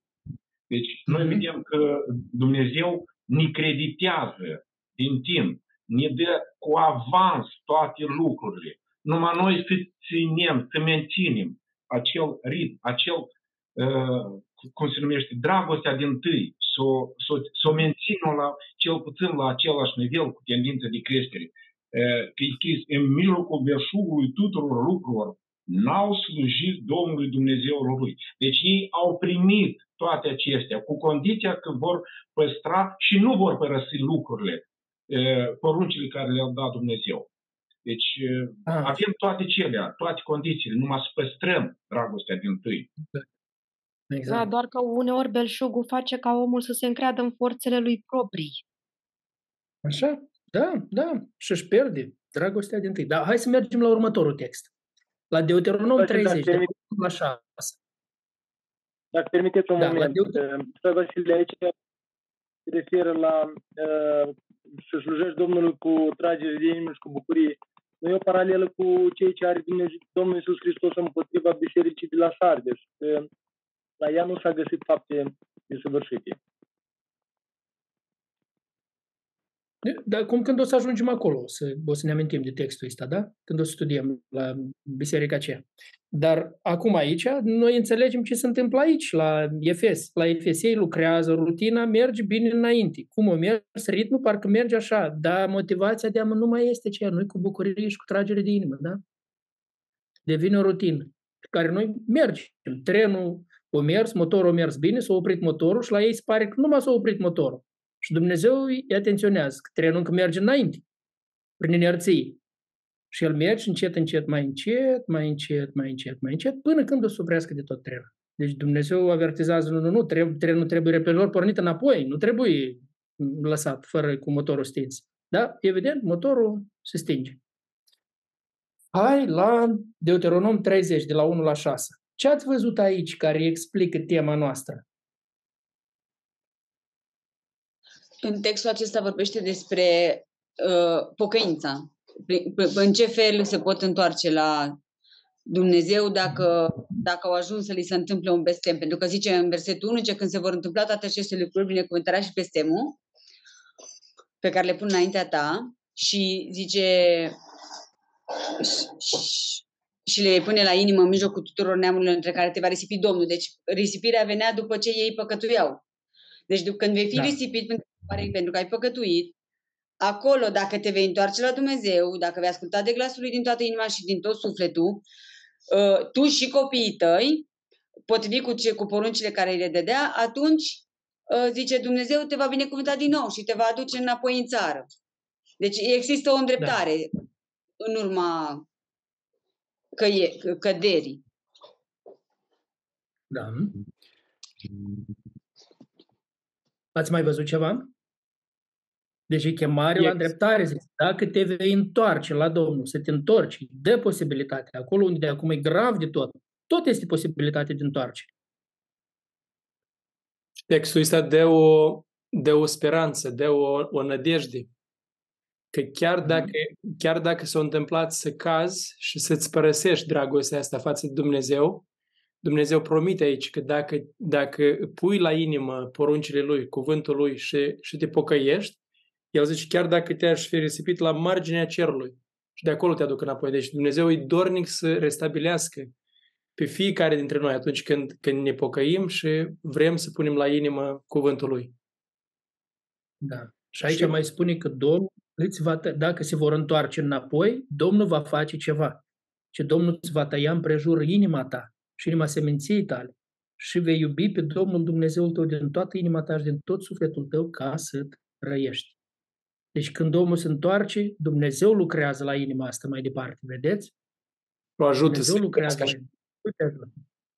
Deci, noi Mhm. vedem că Dumnezeu ne creditează din timp, ne dă cu avans toate lucrurile. Numai noi să ținem, să menținem acel ritm, acel, uh, cum se numește, dragostea din tâi, să o să, o- să o menținem la, cel puțin la același nivel cu tendință de creștere. Uh, Că e scris, în mijlocul belșugului tuturor lucrurilor, n-au slujit Domnului Dumnezeu lui. Deci ei au primit toate acestea cu condiția că vor păstra și nu vor părăsi lucrurile, eh, poruncile care le-a dat Dumnezeu. Deci eh, Ah. avem toate celea, toate condițiile, numai să păstrăm dragostea din tâi. Exact. Da, doar că uneori belșugul face ca omul să se încreadă în forțele lui proprii. Așa? Da, da. Și își pierde dragostea din tâi. Dar hai să mergem la următorul text. La Deuteronom Dacă 30, de permite- la 1 la 6. Dacă permiteți un Da, la moment, Deuter- uh, Vasile aici se referă la uh, să slujești Domnului cu tragere de inimă și cu bucurie. Nu e o paralelă cu cei ce are Dumnezeu, Domnul Iisus Hristos împotriva bisericii de la Sardes. că La ea nu s-a găsit fapte desăvârșite. Dar cum când o să ajungem acolo, o să, o să ne amintim de textul ăsta, da? Când o să studiem la biserica aceea. Dar acum aici, noi înțelegem ce se întâmplă aici, la Efes. La Efes ei lucrează, rutina merge bine înainte. Cum o mers, ritmul parcă merge așa, dar motivația de a nu mai este aceea, nu cu bucurie și cu tragere de inimă, da? Devine o rutină pe care noi mergem. Trenul o mers, motorul a mers bine, s-a oprit motorul și la ei se pare că nu mai s-a oprit motorul. Și Dumnezeu îi atenționează că trenul încă merge înainte, prin inerție. Și el merge încet, încet, mai încet, mai încet, mai încet, mai încet, până când o să oprească de tot trenul. Deci Dumnezeu avertizează, nu, nu, nu, trebuie, trenul trebuie repelor pornit înapoi, nu trebuie lăsat fără cu motorul stins. Da? Evident, motorul se stinge. Hai la Deuteronom 30, de la 1 la 6. Ce ați văzut aici care explică tema noastră? În textul acesta vorbește despre uh, pocăința. Prin- p- În ce fel se pot întoarce la Dumnezeu dacă, dacă au ajuns să li se întâmple un bestem. Pentru că zice în versetul 1, ce când se vor întâmpla toate aceste lucruri, binecuvântarea și bestemul, pe care le pun înaintea ta și zice și- și- și le pune la inimă în mijlocul tuturor neamurilor între care te va risipi Domnul. Deci risipirea venea după ce ei păcătuiau. Deci dup- când vei fi Da. risipit pentru, pentru că ai păcătuit, acolo dacă te vei întoarce la Dumnezeu, dacă vei asculta de glasul lui din toată inima și din tot sufletul, uh, tu și copiii tăi, potrivit cu, ce, cu poruncile care îi le dădea, atunci uh, zice Dumnezeu te va binecuvânta din nou și te va aduce înapoi în țară. Deci există o îndreptare da. în urma căie, că- căderii. Da. Ați mai văzut ceva? Deci e chemare la Yes. îndreptare. Zice, dacă te vei întoarce la Domnul, să te întorci, dă posibilitatea. Acolo unde de acum e grav de tot, tot este posibilitatea de întoarcere. Textul ăsta dă o, dă o speranță, dă o, o nădejde. Că chiar dacă, chiar dacă s-a întâmplat să cazi și să-ți părăsești dragostea asta față de Dumnezeu, Dumnezeu promite aici că dacă, dacă pui la inimă poruncile Lui, cuvântul Lui și, și te pocăiești, El zice, chiar dacă te-aș fi risipit la marginea cerului și de acolo te aduc înapoi. Deci Dumnezeu e dornic să restabilească pe fiecare dintre noi atunci când, când ne pocăim și vrem să punem la inimă cuvântul Lui. Da. Și aici Și- mai spune că Domnul îți va tă- dacă se vor întoarce înapoi, Domnul va face ceva. Și Domnul îți va tăia împrejur inima ta și inima seminției tale și vei iubi pe Domnul Dumnezeul tău din toată inima ta și din tot sufletul tău ca să trăiești. Deci când Domnul se întoarce, Dumnezeu lucrează la inima asta mai departe, vedeți? O ajută Dumnezeu să lucrează la iubească inima. Uite,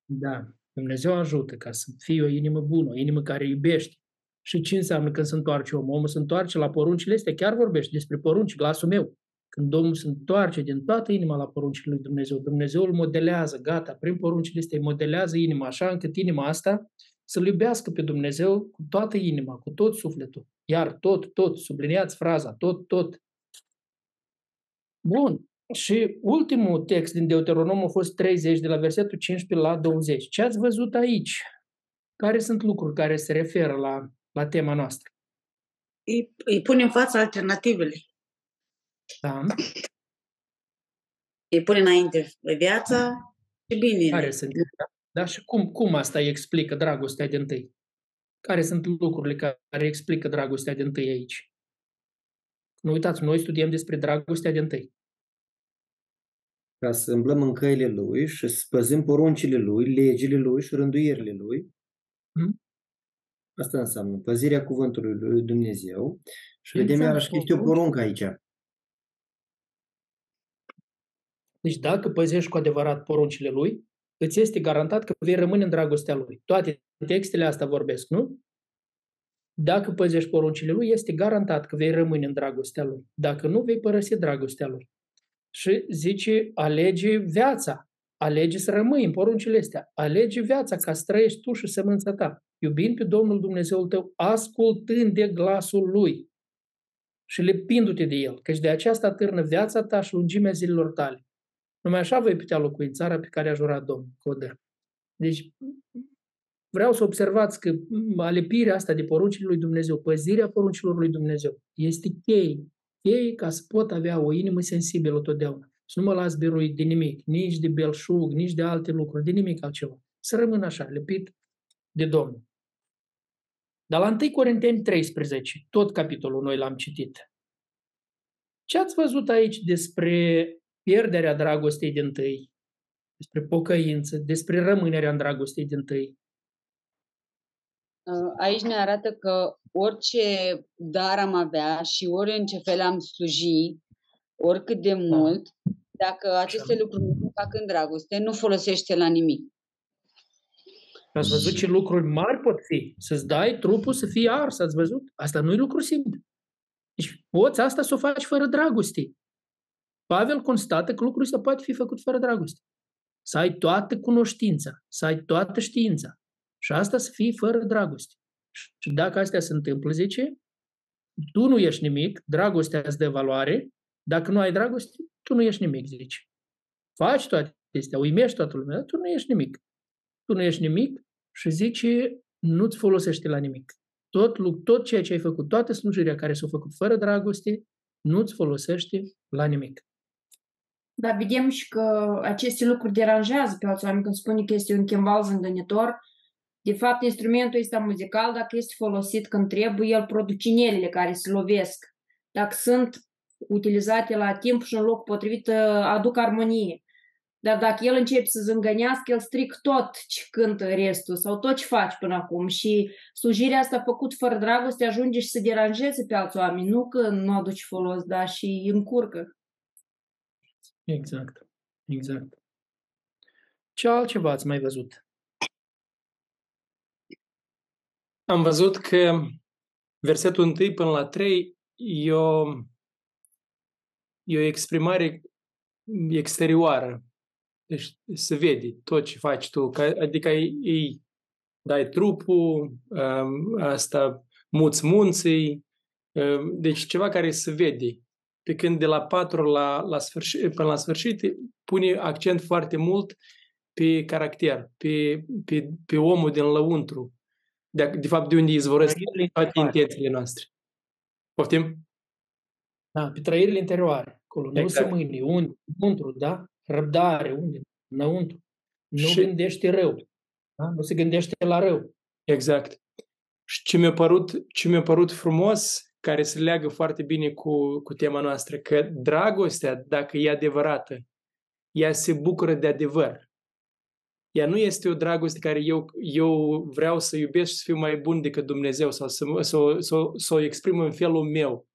Da, Dumnezeu ajută ca să fie o inimă bună, o inimă care iubește. Și ce înseamnă când se întoarce omul? Omul se întoarce la poruncile astea, chiar vorbește despre porunci, glasul meu. Când Domnul se întoarce din toată inima la poruncile lui Dumnezeu, Dumnezeu îl modelează, gata, prin poruncile astea îi modelează inima, așa încât inima asta să-L iubească pe Dumnezeu cu toată inima, cu tot sufletul. Iar tot, tot, subliniați fraza, tot, tot. Bun. Și ultimul text din Deuteronom a fost 30, de la versetul 15 la 20. Ce ați văzut aici? Care sunt lucruri care se referă la, la tema noastră? Îi, îi pune în fața alternativele. Da? Îi pune înainte viața și bine. Care sunt? Da? da? Și cum, cum asta îi explică dragostea din tâi? Care sunt lucrurile care explică dragostea din tâi aici? Nu uitați, noi studiem despre dragostea din tâi. Ca să îmblăm în căile Lui și să păzim poruncile Lui, legile Lui și rânduierile Lui. Hmm? Asta înseamnă păzirea cuvântului Lui Dumnezeu. Și Ce vedem înseamnă iarăși că este o porunci? poruncă aici. Deci dacă păzești cu adevărat poruncile lui, îți este garantat că vei rămâne în dragostea lui. Toate textele astea vorbesc, nu? Dacă păzești poruncile lui, este garantat că vei rămâne în dragostea lui. Dacă nu, vei părăsi dragostea lui. Și zice, alege viața. Alege să rămâi în poruncile astea. Alege viața ca să trăiești tu și sămânța ta. Iubind pe Domnul Dumnezeul tău, ascultând de glasul lui și lepindu-te de el, căci de aceasta târnă viața ta și lungimea zilelor tale. Numai așa vei putea locui în țara pe care a jurat Domnul, că o dă. Deci, vreau să observați că alepirea asta de poruncile lui Dumnezeu, păzirea poruncilor lui Dumnezeu, este cheie. Cheie ca să pot avea o inimă sensibilă totdeauna. Să nu mă las biruit de nimic, nici de belșug, nici de alte lucruri, de nimic altceva. Să rămân așa, lepit de Domnul. Dar la 1 Corinteni 13, tot capitolul noi l-am citit. Ce ați văzut aici despre pierderea dragostei din tâi, despre pocăință, despre rămânerea în dragostei din tâi? Uh, Aici ne arată că orice dar am avea și ori în ce fel am sluji, oricât de mult, dacă aceste lucruri nu se fac în dragoste, nu folosește la nimic. Ați văzut ce lucruri mari pot fi? Să-ți dai trupul să fie ars, ați văzut? Asta nu e lucru simplu. Deci poți asta să o faci fără dragoste. Pavel constată că lucrul ăsta poate fi făcut fără dragoste. Să ai toată cunoștința, să ai toată știința. Și asta să fie fără dragoste. Și dacă astea se întâmplă, zice, tu nu ești nimic, dragostea îți dă valoare, dacă nu ai dragoste, tu nu ești nimic, zice. Faci toate acestea, uimești toată lumea, dar tu nu ești nimic. Tu nu ești nimic și zice, nu-ți folosește la nimic. Tot, tot ceea ce ai făcut, toată slujirea care s-a făcut fără dragoste, nu-ți folosește la nimic. Dar vedem și că aceste lucruri deranjează pe alți oameni când spune că este un chimbal zângănitor. De fapt, instrumentul ăsta muzical, dacă este folosit când trebuie, el produce inelele care se lovesc. Dacă sunt utilizate la timp și în loc potrivit, aduc armonie. Dar dacă el începe să zângănească, el stric tot ce cântă restul sau tot ce faci până acum. Și slujirea asta făcut fără dragoste ajunge și să deranjeze pe alți oameni. Nu că nu aduci folos, dar și încurcă. Exact. Exact. Ce altceva ați mai văzut? Am văzut că versetul 1 până la 3 e o, e o exprimare exterioară. Deci se vede tot ce faci tu. Adică îi dai trupul, um, asta muți munții, um, deci ceva care se vede pe când de la 4 la, la sfârșit, până la sfârșit pune accent foarte mult pe caracter, pe, pe, pe omul din lăuntru. De, de fapt, de unde izvorăsc toate intențiile noastre. Poftim? Da, pe trăirile interioare. Acolo. Exact. Nu se mâine, unde, înăuntru, da? Răbdare, unde? Înăuntru. Nu și... gândește rău. Da? Nu se gândește la rău. Exact. Și ce mi-a părut, ce mi-a părut frumos care se leagă foarte bine cu, cu tema noastră, că dragostea, dacă e adevărată, ea se bucură de adevăr. Ea nu este o dragoste care eu, eu vreau să iubesc și să fiu mai bun decât Dumnezeu sau să, să, să, să o exprim în felul meu.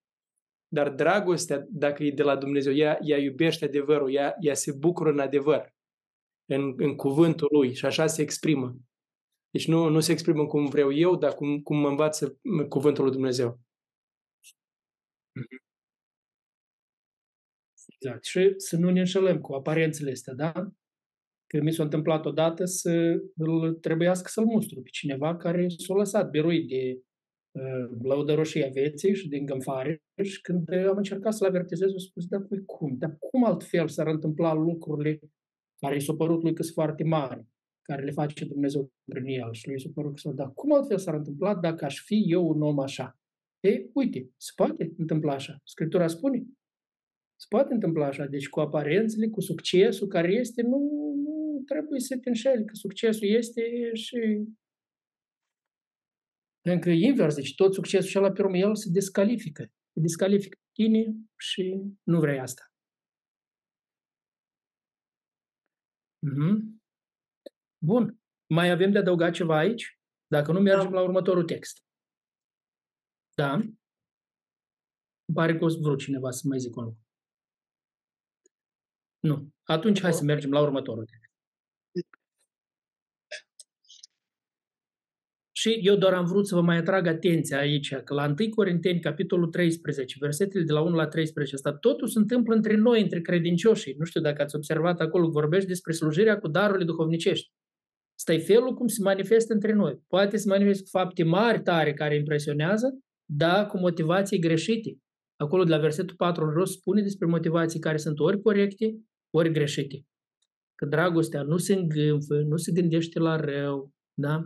Dar dragostea, dacă e de la Dumnezeu, ea, ea iubește adevărul, ea, ea se bucură în adevăr, în, în cuvântul lui și așa se exprimă. Deci nu, nu se exprimă cum vreau eu, dar cum, cum mă învață cuvântul lui Dumnezeu. Mhm. Exact. Și să nu ne înșelăm cu aparențele astea, da? Că mi s-a întâmplat odată să îl trebuiască să-l mustru pe cineva care s-a lăsat biruit de uh, lăudăroșia vieții și din gânfare și când am încercat să-l avertizez, am spus, da, păi cum? Dar cum altfel s-ar întâmpla lucrurile care i s-au părut lui că sunt foarte mari, care le face Dumnezeu prin el și lui s-a părut că dar cum altfel s-ar întâmpla dacă aș fi eu un om așa? E, uite, se poate întâmpla așa. Scriptura spune. Se poate întâmpla așa. Deci cu aparențele, cu succesul care este, nu, nu trebuie să te înșeli, că succesul este și încă invers, deci tot succesul și la pe urmă, el se descalifică. Se descalifică tine și nu vrei asta. Mm-hmm. Bun. Mai avem de adăugat ceva aici? Dacă nu, mergem da. la următorul text. Da. Îmi pare că o să vrut cineva să mai zic un lucru. Nu. Atunci hai să mergem la următorul. Și eu doar am vrut să vă mai atrag atenția aici, că la 1 Corinteni, capitolul 13, versetele de la 1 la 13, asta totul se întâmplă între noi, între credincioșii. Nu știu dacă ați observat acolo, vorbești despre slujirea cu darurile duhovnicești. Asta e felul cum se manifestă între noi. Poate se manifestă fapte mari, tare, care impresionează, da, cu motivații greșite. Acolo, de la versetul 4 în jos, spune despre motivații care sunt ori corecte, ori greșite. Că dragostea nu se îngânfă, nu se gândește la rău, da?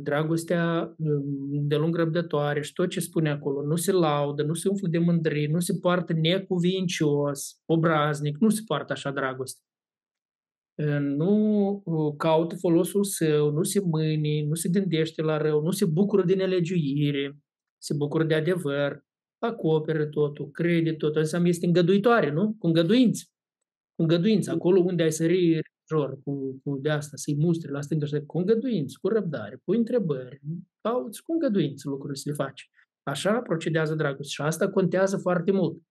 Dragostea um, de lung răbdătoare și tot ce spune acolo, nu se laudă, nu se umflă de mândrie, nu se poartă necuvincios, obraznic, nu se poartă așa dragoste. Nu uh, caută folosul său, nu se mâni, nu se gândește la rău, nu se bucură din nelegiuire, se bucură de adevăr, acoperă totul, crede totul, înseamnă este îngăduitoare, nu? Cu îngăduință. Cu îngăduință. Acolo unde ai sări jor, cu, cu de asta, să-i mustre la stânga și cu îngăduință, cu răbdare, cu întrebări. Cauți cu îngăduință lucrurile să le faci. Așa procedează dragostea și asta contează foarte mult.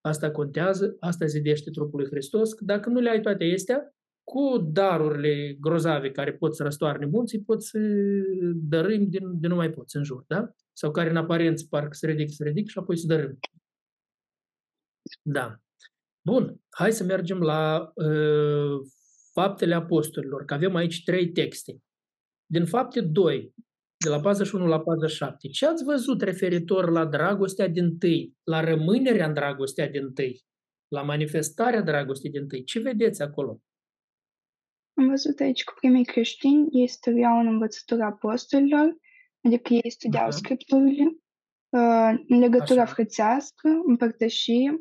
Asta contează, asta zidește trupul lui Hristos, că dacă nu le ai toate astea, cu darurile grozave care pot să răstoarne munții, pot să dărâm din, de nu mai poți în jur, da? Sau care în aparență parcă se ridic, se ridic și apoi se dărâm. Da. Bun, hai să mergem la uh, Faptele Apostolilor, că avem aici trei texte. Din Fapte 2, de la 41 la 47. Ce ați văzut referitor la dragostea din tâi, la rămânerea în dragostea din tâi, la manifestarea dragostei din tâi? Ce vedeți acolo? Am văzut aici că primii creștini, ei stăreau în învățătura apostolilor, adică ei studiau Aha. scripturile, uh, în legătura Așa. frățească, împărtășie,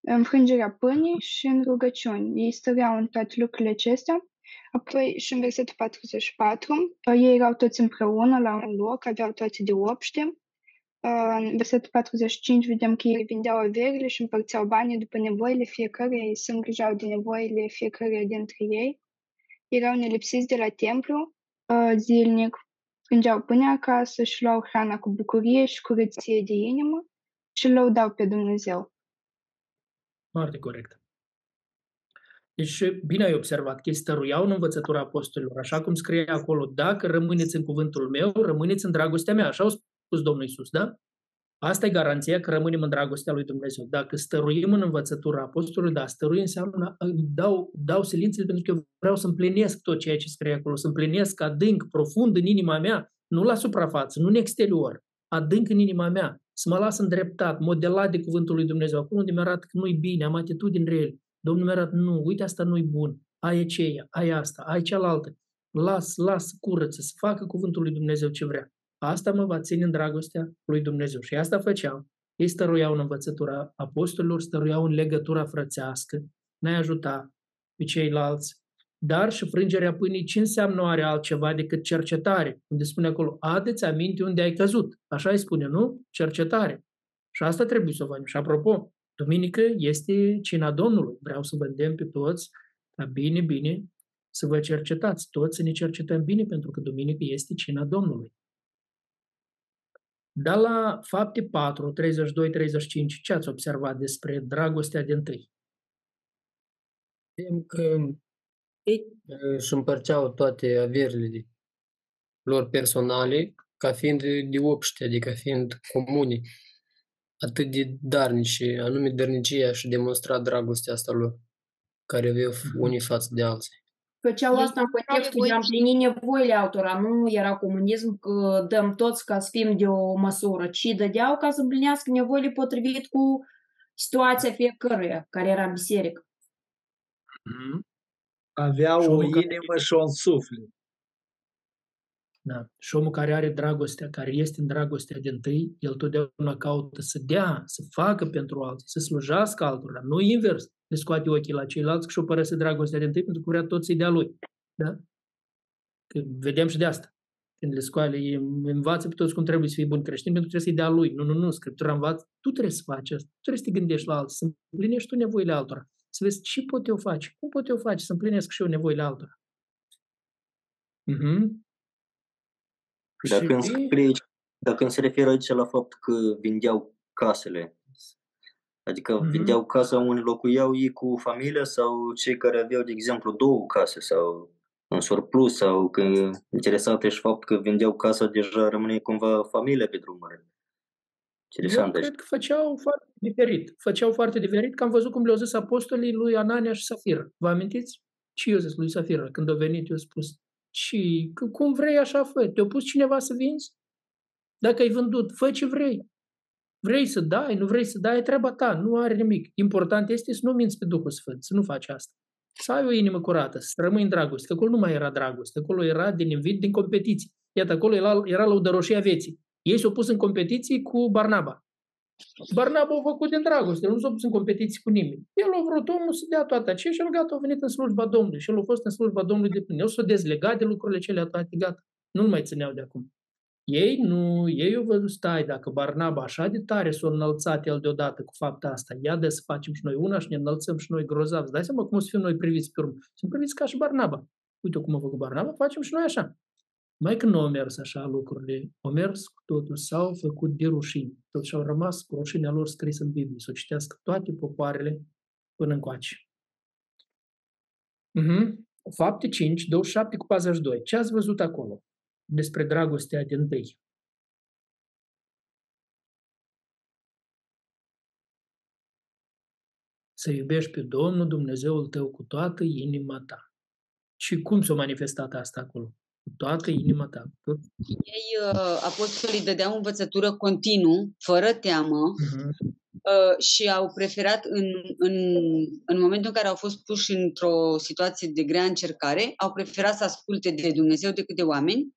înfrângerea pâinii și în rugăciuni. Ei stăreau în toate lucrurile acestea. Apoi și în versetul 44, uh, ei erau toți împreună la un loc, aveau toate de obște. Uh, În versetul 45 vedem că ei vindeau averile și împărțeau banii după nevoile fiecăruia, ei se îngrijau de nevoile fiecăruia dintre ei. Erau nelipsiți de la templu uh, zilnic, strângeau pâinea acasă și luau hrana cu bucurie și curăție de inimă și îl lăudau pe Dumnezeu. Foarte corect. Deci, bine ai observat că ei stăruiau în învățătura apostolilor, așa cum scrie acolo, dacă rămâneți în cuvântul meu, rămâneți în dragostea mea, așa au spus Domnul Isus, da? Asta e garanția că rămânem în dragostea lui Dumnezeu. Dacă stăruim în învățătura apostolului, da, stărui înseamnă îmi dau, dau silințele pentru că eu vreau să împlinesc tot ceea ce scrie acolo, să împlinesc adânc, profund în inima mea, nu la suprafață, nu în exterior, adânc în inima mea, să mă las îndreptat, modelat de cuvântul lui Dumnezeu. Acolo unde mi-arată că nu-i bine, am atitudini rele. Domnul mi-arată, nu, uite, asta nu-i bun, ai aceea, ai asta, ai cealaltă. Las, las, curăță, să facă cuvântul lui Dumnezeu ce vrea. Asta mă va ține în dragostea lui Dumnezeu. Și asta făceau. Ei stăruiau în învățătura apostolilor, stăruiau în legătura frățească, ne ajuta pe ceilalți. Dar și frângerea pâinii ce înseamnă oare altceva decât cercetare? Unde spune acolo, adeți aminte unde ai căzut. Așa îi spune, nu? Cercetare. Și asta trebuie să o facem. Și apropo, duminică este cina Domnului. Vreau să vă îndemn pe toți ca bine, bine să vă cercetați. Toți să ne cercetăm bine pentru că duminică este cina Domnului. Dar la fapte 4, 32, 35, ce ați observat despre dragostea din tâi? Vedem că ei își împărțeau toate averile lor personale ca fiind de obște, adică fiind comune, atât de darnici, anume dărnicia și demonstra dragostea asta lor, care aveau unii față de alții. Făceau asta în contextul de a împlini nevoile altora, nu era comunism că dăm toți ca să fim de o măsură, ci dădeau ca să împlinească nevoile potrivit cu situația fiecăruia care era în biserică. Aveau Și o omul care- inimă și un suflet. Da. Și omul care are dragostea, care este în dragostea din tâi, el totdeauna caută să dea, să facă pentru alții, să slujească altora, nu invers. Le scoate ochii la ceilalți și o părăse dragostea din tâi pentru că vrea tot să-i dea lui. Da? Că vedem și de asta. Când le scoale, îi învață pe toți cum trebuie să fie bun creștin, pentru că trebuie să-i dea lui. Nu, nu, nu, Scriptura învață, tu trebuie să faci asta, tu trebuie să te gândești la alții, să împlinești tu nevoile altora. Să vezi ce pot eu face, cum pot eu face să împlinesc și eu nevoile altora. Mhm. Dacă îmi Și- scrie aici, dacă îmi se referă aici la faptul că vindeau casele, adică Mhm. vindeau casa unde locuiau ei cu familia sau cei care aveau, de exemplu, două case sau în surplus sau că interesat și faptul că vindeau casa, deja rămâne cumva familia pe drumuri. Eu Interesant aici. cred că făceau foarte diferit. Făceau foarte diferit, că am văzut cum le-au zis apostolii lui Anania și Safira. Vă amintiți? Ce i-au zis lui Safira? Când a venit, i-a spus, și cum vrei așa fă, te-a pus cineva să vinzi? Dacă ai vândut, fă ce vrei. Vrei să dai, nu vrei să dai, e treaba ta, nu are nimic. Important este să nu minți pe Duhul Sfânt, să nu faci asta. Să ai o inimă curată, să rămâi în dragoste. Că acolo nu mai era dragoste, acolo era din invid, din competiții. Iată, acolo era, era lăudăroșia vieții. Ei s-au pus în competiții cu Barnaba. Barnaba a făcut din dragoste, nu s-a pus în competiții cu nimeni. El a vrut omul să dea toate aceea și el gata, a venit în slujba Domnului și el a fost în slujba Domnului de plin. El s-a dezlegat de lucrurile cele toate, gata. Nu-l mai țineau de acum. Ei nu, ei au văzut, stai, dacă Barnaba așa de tare s-a înălțat el deodată cu fapta asta, ia de să facem și noi una și ne înălțăm și noi grozav. Îți dai seama cum o să fim noi priviți pe urmă. Sunt priviți ca și Barnaba. Uite cum a făcut Barnaba, facem și noi așa. Mai că nu au mers așa lucrurile, au mers cu totul, s-au făcut de rușini. Totuși au rămas cu rușinea lor scris în Biblie, să o citească toate popoarele până încoace. Mhm. Fapte 5, 27 cu 42. Ce ați văzut acolo despre dragostea din tâi? Să iubești pe Domnul Dumnezeul tău cu toată inima ta. Și cum s-a manifestat asta acolo? cu toată inima ta. Tot. Ei, uh, apostolii dădeau învățătură continuu, fără teamă, Mhm. uh, și au preferat, în, în, în momentul în care au fost puși într-o situație de grea încercare, au preferat să asculte de Dumnezeu decât de oameni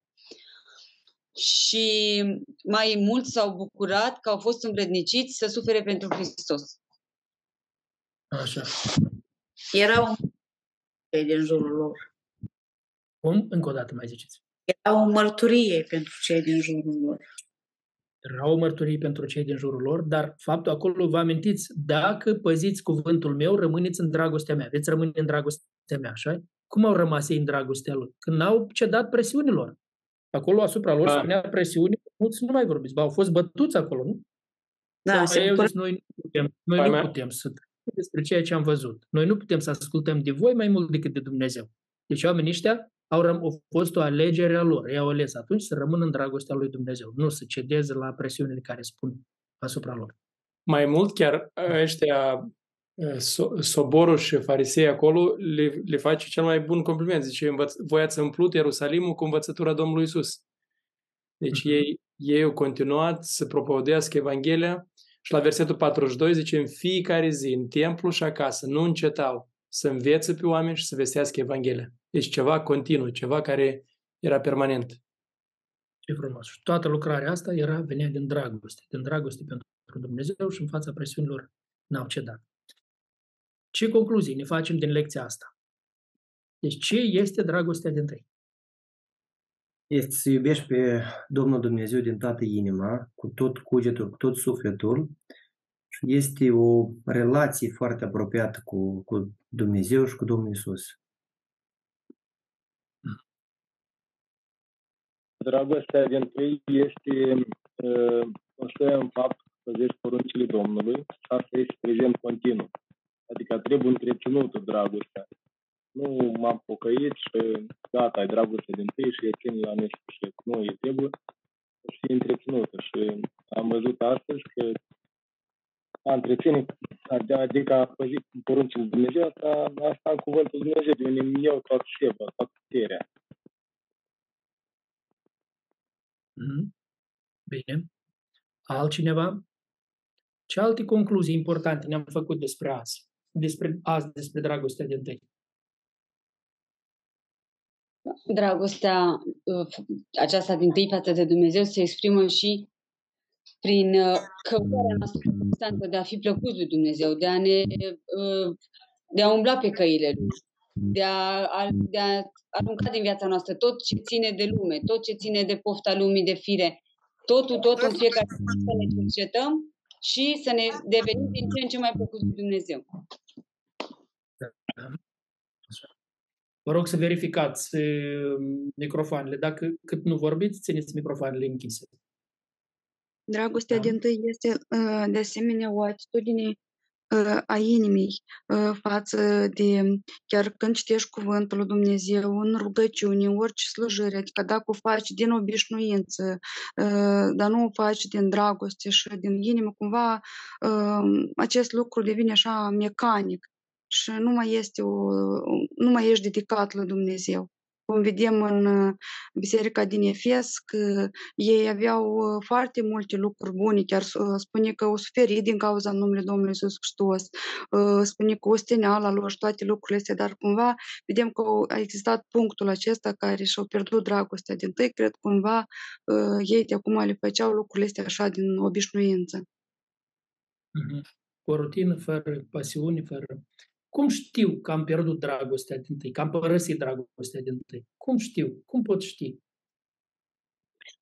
și mai mult s-au bucurat că au fost învredniciți să sufere pentru Hristos. Așa. Erau cei din jurul lor. Cum? Încă o dată mai ziceți. Era o mărturie pentru cei din jurul lor. Era o mărturie pentru cei din jurul lor, dar faptul acolo vă amintiți, dacă păziți cuvântul meu, rămâneți în dragostea mea, veți rămâne în dragostea mea, așa? Cum au rămas ei în dragostea lor? Când n-au cedat presiunilor. Acolo asupra lor Da. spunea presiuni, mulți nu mai vorbiți, ba, au fost bătuți acolo, nu? Da, Dar se ei au bucură- zis, noi nu putem, noi Păi nu mea- putem să trăim despre ceea ce am văzut. Noi nu putem să ascultăm de voi mai mult decât de Dumnezeu. Deci oamenii ăștia au, răm- au fost o alegere a lor. Ei au ales atunci să rămână în dragostea lui Dumnezeu, nu să cedeze la presiunile care spun asupra lor. Mai mult, chiar ăștia, uh, so- soborul și farisei acolo, le, le face cel mai bun compliment. Zice, învăț, voi ați împlut Ierusalimul cu învățătura Domnului Isus. Deci ei, ei au continuat să propovădească Evanghelia și la versetul 42 zice, în fiecare zi, în templu și acasă, nu încetau să învețe pe oameni și să vestească Evanghelia. Deci ceva continuu, ceva care era permanent. Ce frumos. Și toată lucrarea asta era, venea din dragoste, din dragoste pentru Dumnezeu și în fața presiunilor n-au cedat. Ce concluzii ne facem din lecția asta? Deci ce este dragostea din tăi? Este să iubești pe Domnul Dumnezeu din toată inima, cu tot cugetul, cu tot sufletul. Și Este o relație foarte apropiată cu, cu Dumnezeu și cu Domnul Isus. Dragostea din tâi este uh, constă în fapt că păzești poruncile Domnului și asta este prezent continuu. Adică trebuie întreținută dragostea. Nu m-am pocăit și gata, ai dragoste din tâi și e țin la nesfârșit. Nu, e trebuie să fie întreținută și am văzut astăzi că a întreține, adică a păzi poruncile Dumnezeu, asta, asta în cuvântul Dumnezeu, de unde îmi iau toată șeva, toată puterea. Mhm. Bine. Altcineva? Ce alte concluzii importante ne-am făcut despre azi? Despre azi, despre dragostea din tăi. Dragostea uh, aceasta din tâi față de Dumnezeu se exprimă și prin uh, căutarea noastră constantă de a fi plăcut lui Dumnezeu, de a ne uh, de a umbla pe căile lui, de a, a, de a arunca din viața noastră tot ce ține de lume, tot ce ține de pofta lumii, de fire, totul, totul în fiecare zi să ne cercetăm și să ne devenim din ce în ce mai plăcuți lui Dumnezeu. Vă rog să verificați uh, microfoanele. Dacă cât nu vorbiți, țineți microfoanele închise. Dragostea din tâi este uh, de asemenea o atitudine uh, a inimii uh, față de, chiar când citești cuvântul lui Dumnezeu în rugăciune, în orice slujire, adică dacă o faci din obișnuință, uh, dar nu o faci din dragoste și din inimă, cumva uh, acest lucru devine așa mecanic și nu mai este o, nu mai ești dedicat lui Dumnezeu. Cum vedem în uh, biserica din Efes, că ei aveau uh, foarte multe lucruri bune, chiar uh, spune că au suferit din cauza numele Domnului Iisus Hristos, uh, spune că osteneala lor și toate lucrurile astea, dar cumva vedem că au- a existat punctul acesta care și-au pierdut dragostea din tâi, cred cumva uh, ei de acum le făceau lucrurile astea așa din obișnuință. Mhm. Cu o rutină, fără pasiune, fără... Cum știu că am pierdut dragostea din tâi, că am părăsit dragostea din tâi? Cum știu? Cum pot ști?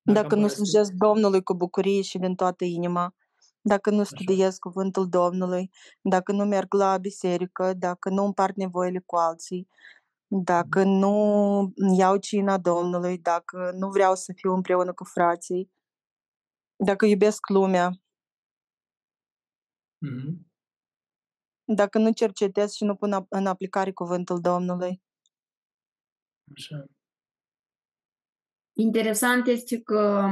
Dacă nu slujesc Domnului cu bucurie și din toată inima, dacă nu studiez cuvântul Domnului, dacă nu merg la biserică, dacă nu împart nevoile cu alții, dacă nu iau cina Domnului, dacă nu vreau să fiu împreună cu frații, dacă iubesc lumea, Mhm. Dacă nu cercetez și nu pun ap- în aplicare cuvântul Domnului. Așa. Interesant este că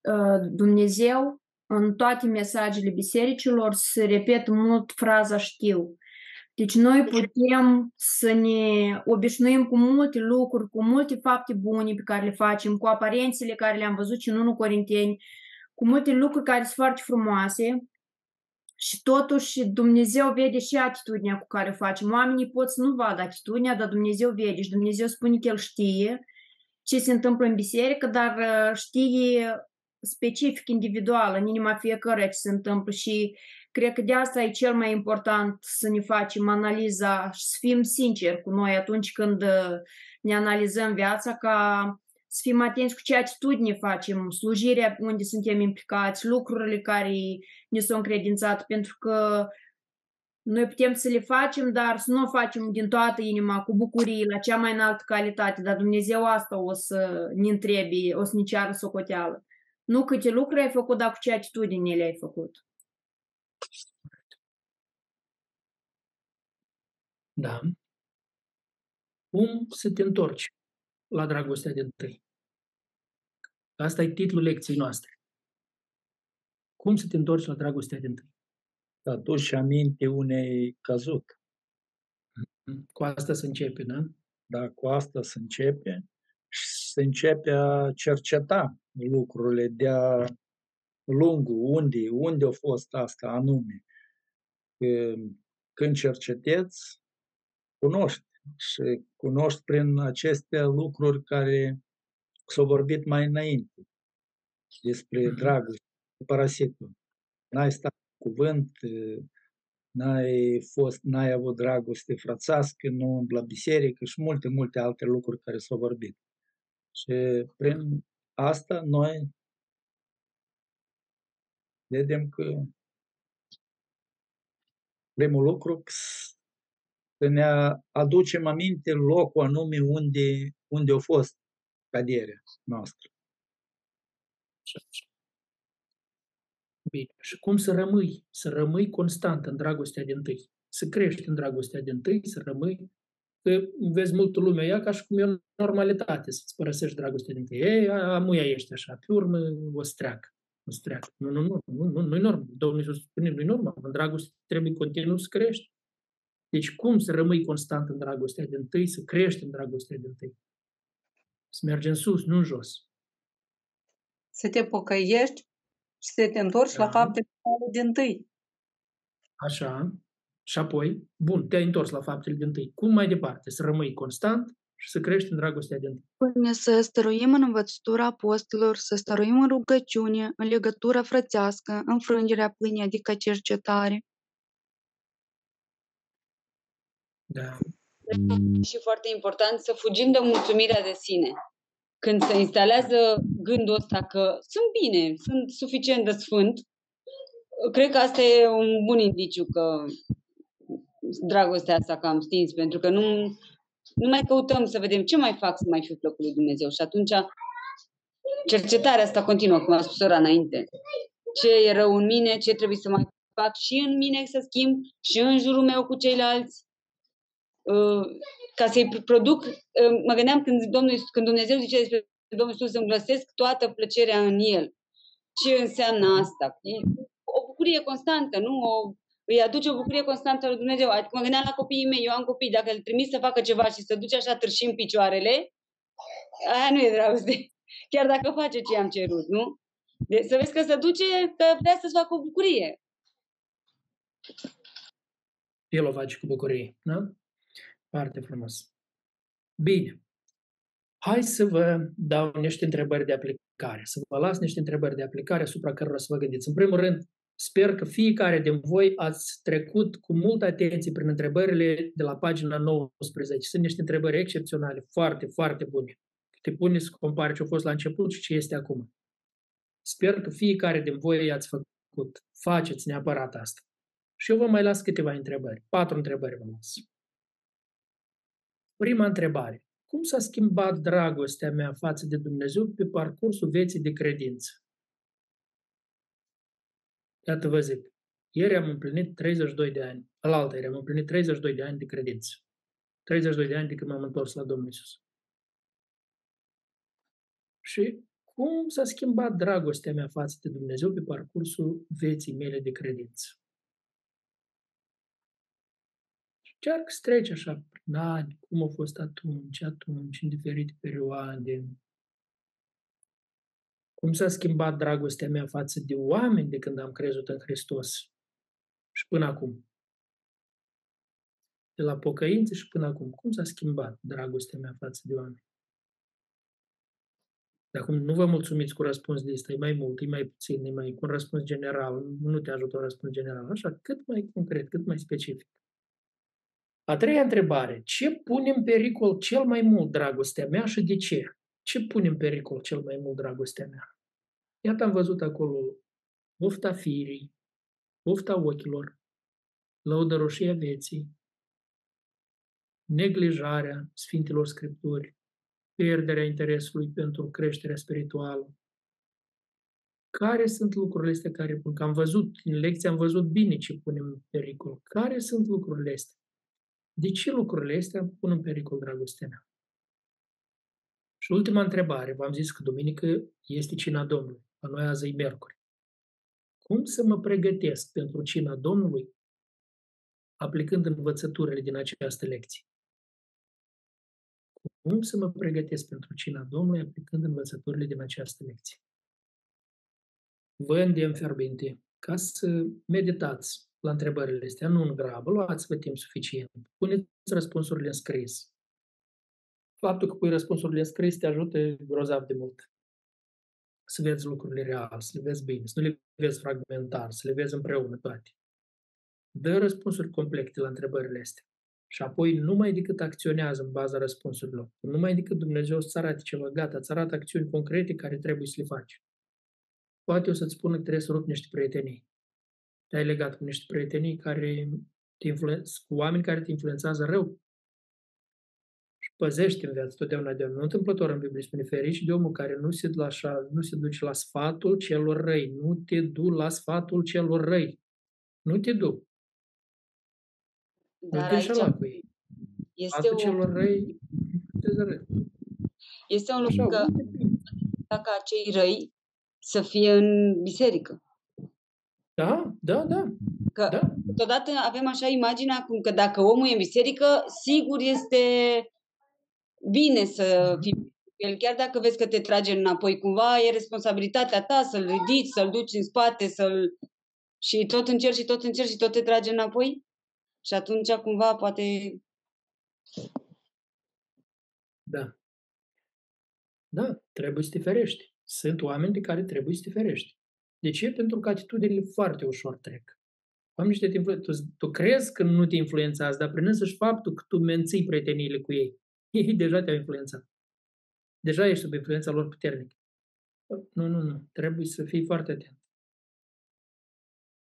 uh, Dumnezeu în toate mesajele bisericilor se repetă mult fraza știu. Deci noi putem să ne obișnuim cu multe lucruri, cu multe fapte bune pe care le facem, cu aparențele care le-am văzut și în 1 Corinteni, cu multe lucruri care sunt foarte frumoase și totuși Dumnezeu vede și atitudinea cu care o facem. Oamenii pot să nu vadă atitudinea, dar Dumnezeu vede și Dumnezeu spune că El știe ce se întâmplă în biserică, dar uh, știe specific, individual, în inima fiecăruia ce se întâmplă și cred că de asta e cel mai important să ne facem analiza și să fim sinceri cu noi atunci când uh, ne analizăm viața ca să fim atenți cu ce atitudine facem, slujirea unde suntem implicați, lucrurile care ne sunt credințate, pentru că noi putem să le facem, dar să nu o facem din toată inima, cu bucurie, la cea mai înaltă calitate, dar Dumnezeu asta o să ne întrebe, o să ne ceară socoteală. Nu câte lucruri ai făcut, dar cu ce atitudine le-ai făcut. Da. Cum să te întorci la dragostea de tăi? Asta e titlul lecției noastre. Cum să te întorci la dragostea de tăi? Aduci aminte unei căzut. Cu asta se începe, da? Da, cu asta se începe și se începe a cerceta lucrurile de-a lungul, unde, unde a fost asta anume. Când cercetezi, cunoști și cunoști prin aceste lucruri care s-au vorbit mai înainte despre dragoste, parasitul. N-ai stat cuvânt, n-ai fost, n-ai avut dragoste frățească, nu la biserică și multe, multe alte lucruri care s-au vorbit. Și prin asta noi vedem că primul lucru să ne aducem aminte locul anume unde, unde a fost căderea noastră. Bine. Și cum să rămâi? Să rămâi constant în dragostea din tâi. Să crești în dragostea din tâi, să rămâi că vezi multă lume ea ca și cum e o normalitate să-ți părăsești dragostea din tâi. Ei, amuia ești așa, pe urmă o să treacă. O să treacă. Nu, nu, nu, nu, nu, nu-i normă. Domnul Iisus spune, nu-i normă. În dragoste trebuie continuu să crești. Deci cum să rămâi constant în dragostea din tâi, să crești în dragostea din tâi? Să mergi în sus, nu în jos. Să te pocăiești și să te întorci da. la faptele din tâi. Așa. Și apoi, bun, te-ai întors la faptele din tâi. Cum mai departe? Să rămâi constant și să crești în dragostea din tâi. Până să stăruim în învățătura apostolilor, să stăruim în rugăciune, în legătură frățească, în frângerea pâinii, adică cercetare. Da. Și foarte important să fugim de mulțumirea de sine. Când se instalează gândul ăsta că sunt bine, sunt suficient de sfânt, cred că asta e un bun indiciu că dragostea asta că am stins, pentru că nu, nu mai căutăm să vedem ce mai fac să mai fiu plăcut lui Dumnezeu. Și atunci cercetarea asta continuă, cum a spus ora înainte. Ce e rău în mine, ce trebuie să mai fac și în mine să schimb și în jurul meu cu ceilalți Uh, ca să-i produc, uh, mă gândeam când, Domnul, când Dumnezeu zice despre Domnul Iisus să-mi găsesc toată plăcerea în El. Ce înseamnă asta? E o bucurie constantă, nu? O, îi aduce o bucurie constantă lui Dumnezeu. Adică mă gândeam la copiii mei, eu am copii, dacă îl trimis să facă ceva și să duce așa târșim picioarele, aia nu e dragoste. Chiar dacă face ce am cerut, nu? De, să vezi că se duce, că vrea să-ți facă o bucurie. El o face cu bucurie, da? Foarte frumos. Bine. Hai să vă dau niște întrebări de aplicare, să vă las niște întrebări de aplicare asupra cărora să vă gândiți. În primul rând, sper că fiecare din voi ați trecut cu multă atenție prin întrebările de la pagina 19. Sunt niște întrebări excepționale, foarte, foarte bune. Te pune să compari ce a fost la început și ce este acum. Sper că fiecare din voi ați făcut. Faceți neapărat asta. Și eu vă mai las câteva întrebări. Patru întrebări vă las. Prima întrebare. Cum s-a schimbat dragostea mea față de Dumnezeu pe parcursul vieții de credință? Iată vă zic, ieri am împlinit 32 de ani, alaltă ieri am împlinit 32 de ani de credință. 32 de ani de când m-am întors la Domnul Isus. Și cum s-a schimbat dragostea mea față de Dumnezeu pe parcursul vieții mele de credință? Încearcă să treci așa prin ani, cum a fost atunci, atunci, în diferite perioade. Cum s-a schimbat dragostea mea față de oameni de când am crezut în Hristos și până acum. De la pocăință și până acum. Cum s-a schimbat dragostea mea față de oameni? Dar acum nu vă mulțumiți cu răspuns de ăsta, e mai mult, e mai puțin, e mai cu un răspuns general, nu te ajută un răspuns general, așa, cât mai concret, cât mai specific. A treia întrebare. Ce pune în pericol cel mai mult dragostea mea și de ce? Ce pune în pericol cel mai mult dragostea mea? Iată am văzut acolo ufta firii, ufta ochilor, lăudăroșia vieții, neglijarea Sfintelor Scripturi, pierderea interesului pentru creșterea spirituală. Care sunt lucrurile astea care pun? Că am văzut, în lecție am văzut bine ce punem în pericol. Care sunt lucrurile astea? De ce lucrurile astea pun în pericol dragostea mea? Și ultima întrebare, v-am zis că duminică este cina Domnului, la noi azi e miercuri. Cum să mă pregătesc pentru cina Domnului aplicând învățăturile din această lecție? Cum să mă pregătesc pentru cina Domnului aplicând învățăturile din această lecție? Vă îndemn fierbinte ca să meditați la întrebările astea, nu în grabă, luați-vă timp suficient, puneți răspunsurile în scris. Faptul că pui răspunsurile în scris te ajută grozav de mult. Să vezi lucrurile reale, să le vezi bine, să nu le vezi fragmentar, să le vezi împreună toate. Dă răspunsuri complete la întrebările astea. Și apoi numai decât acționează în baza răspunsurilor. Numai decât Dumnezeu îți arate ceva, gata, îți arată acțiuni concrete care trebuie să le faci. Poate o să-ți spună că trebuie să rupi niște prietenii. Te-ai legat cu niște prietenii care te influenț, cu oameni care te influențează rău. Și păzește în viață totdeauna de Nu întâmplător în Biblie spune ferici de omul care nu se, la așa, nu se duce la sfatul celor răi. Nu te du la sfatul celor răi. Nu te du. Dar aici cu ei. este Sfatul un, celor răi, te răi. este un lucru că dacă acei răi să fie în biserică. Da, da, da. Că da. totodată avem așa imaginea cum că dacă omul e în biserică, sigur este bine să fii el, chiar dacă vezi că te trage înapoi cumva, e responsabilitatea ta să-l ridici, să-l duci în spate, să-l... și tot încerci și tot încerci și tot te trage înapoi. Și atunci cumva poate... Da. Da, trebuie să te ferești. Sunt oameni de care trebuie să te ferești. De ce? Pentru că atitudinile foarte ușor trec. Oamenii ăștia te influențează. Tu, tu crezi că nu te influențează, dar prin însăși faptul că tu menții prieteniile cu ei, ei deja te-au influențat. Deja ești sub influența lor puternică. Nu, nu, nu. Trebuie să fii foarte atent.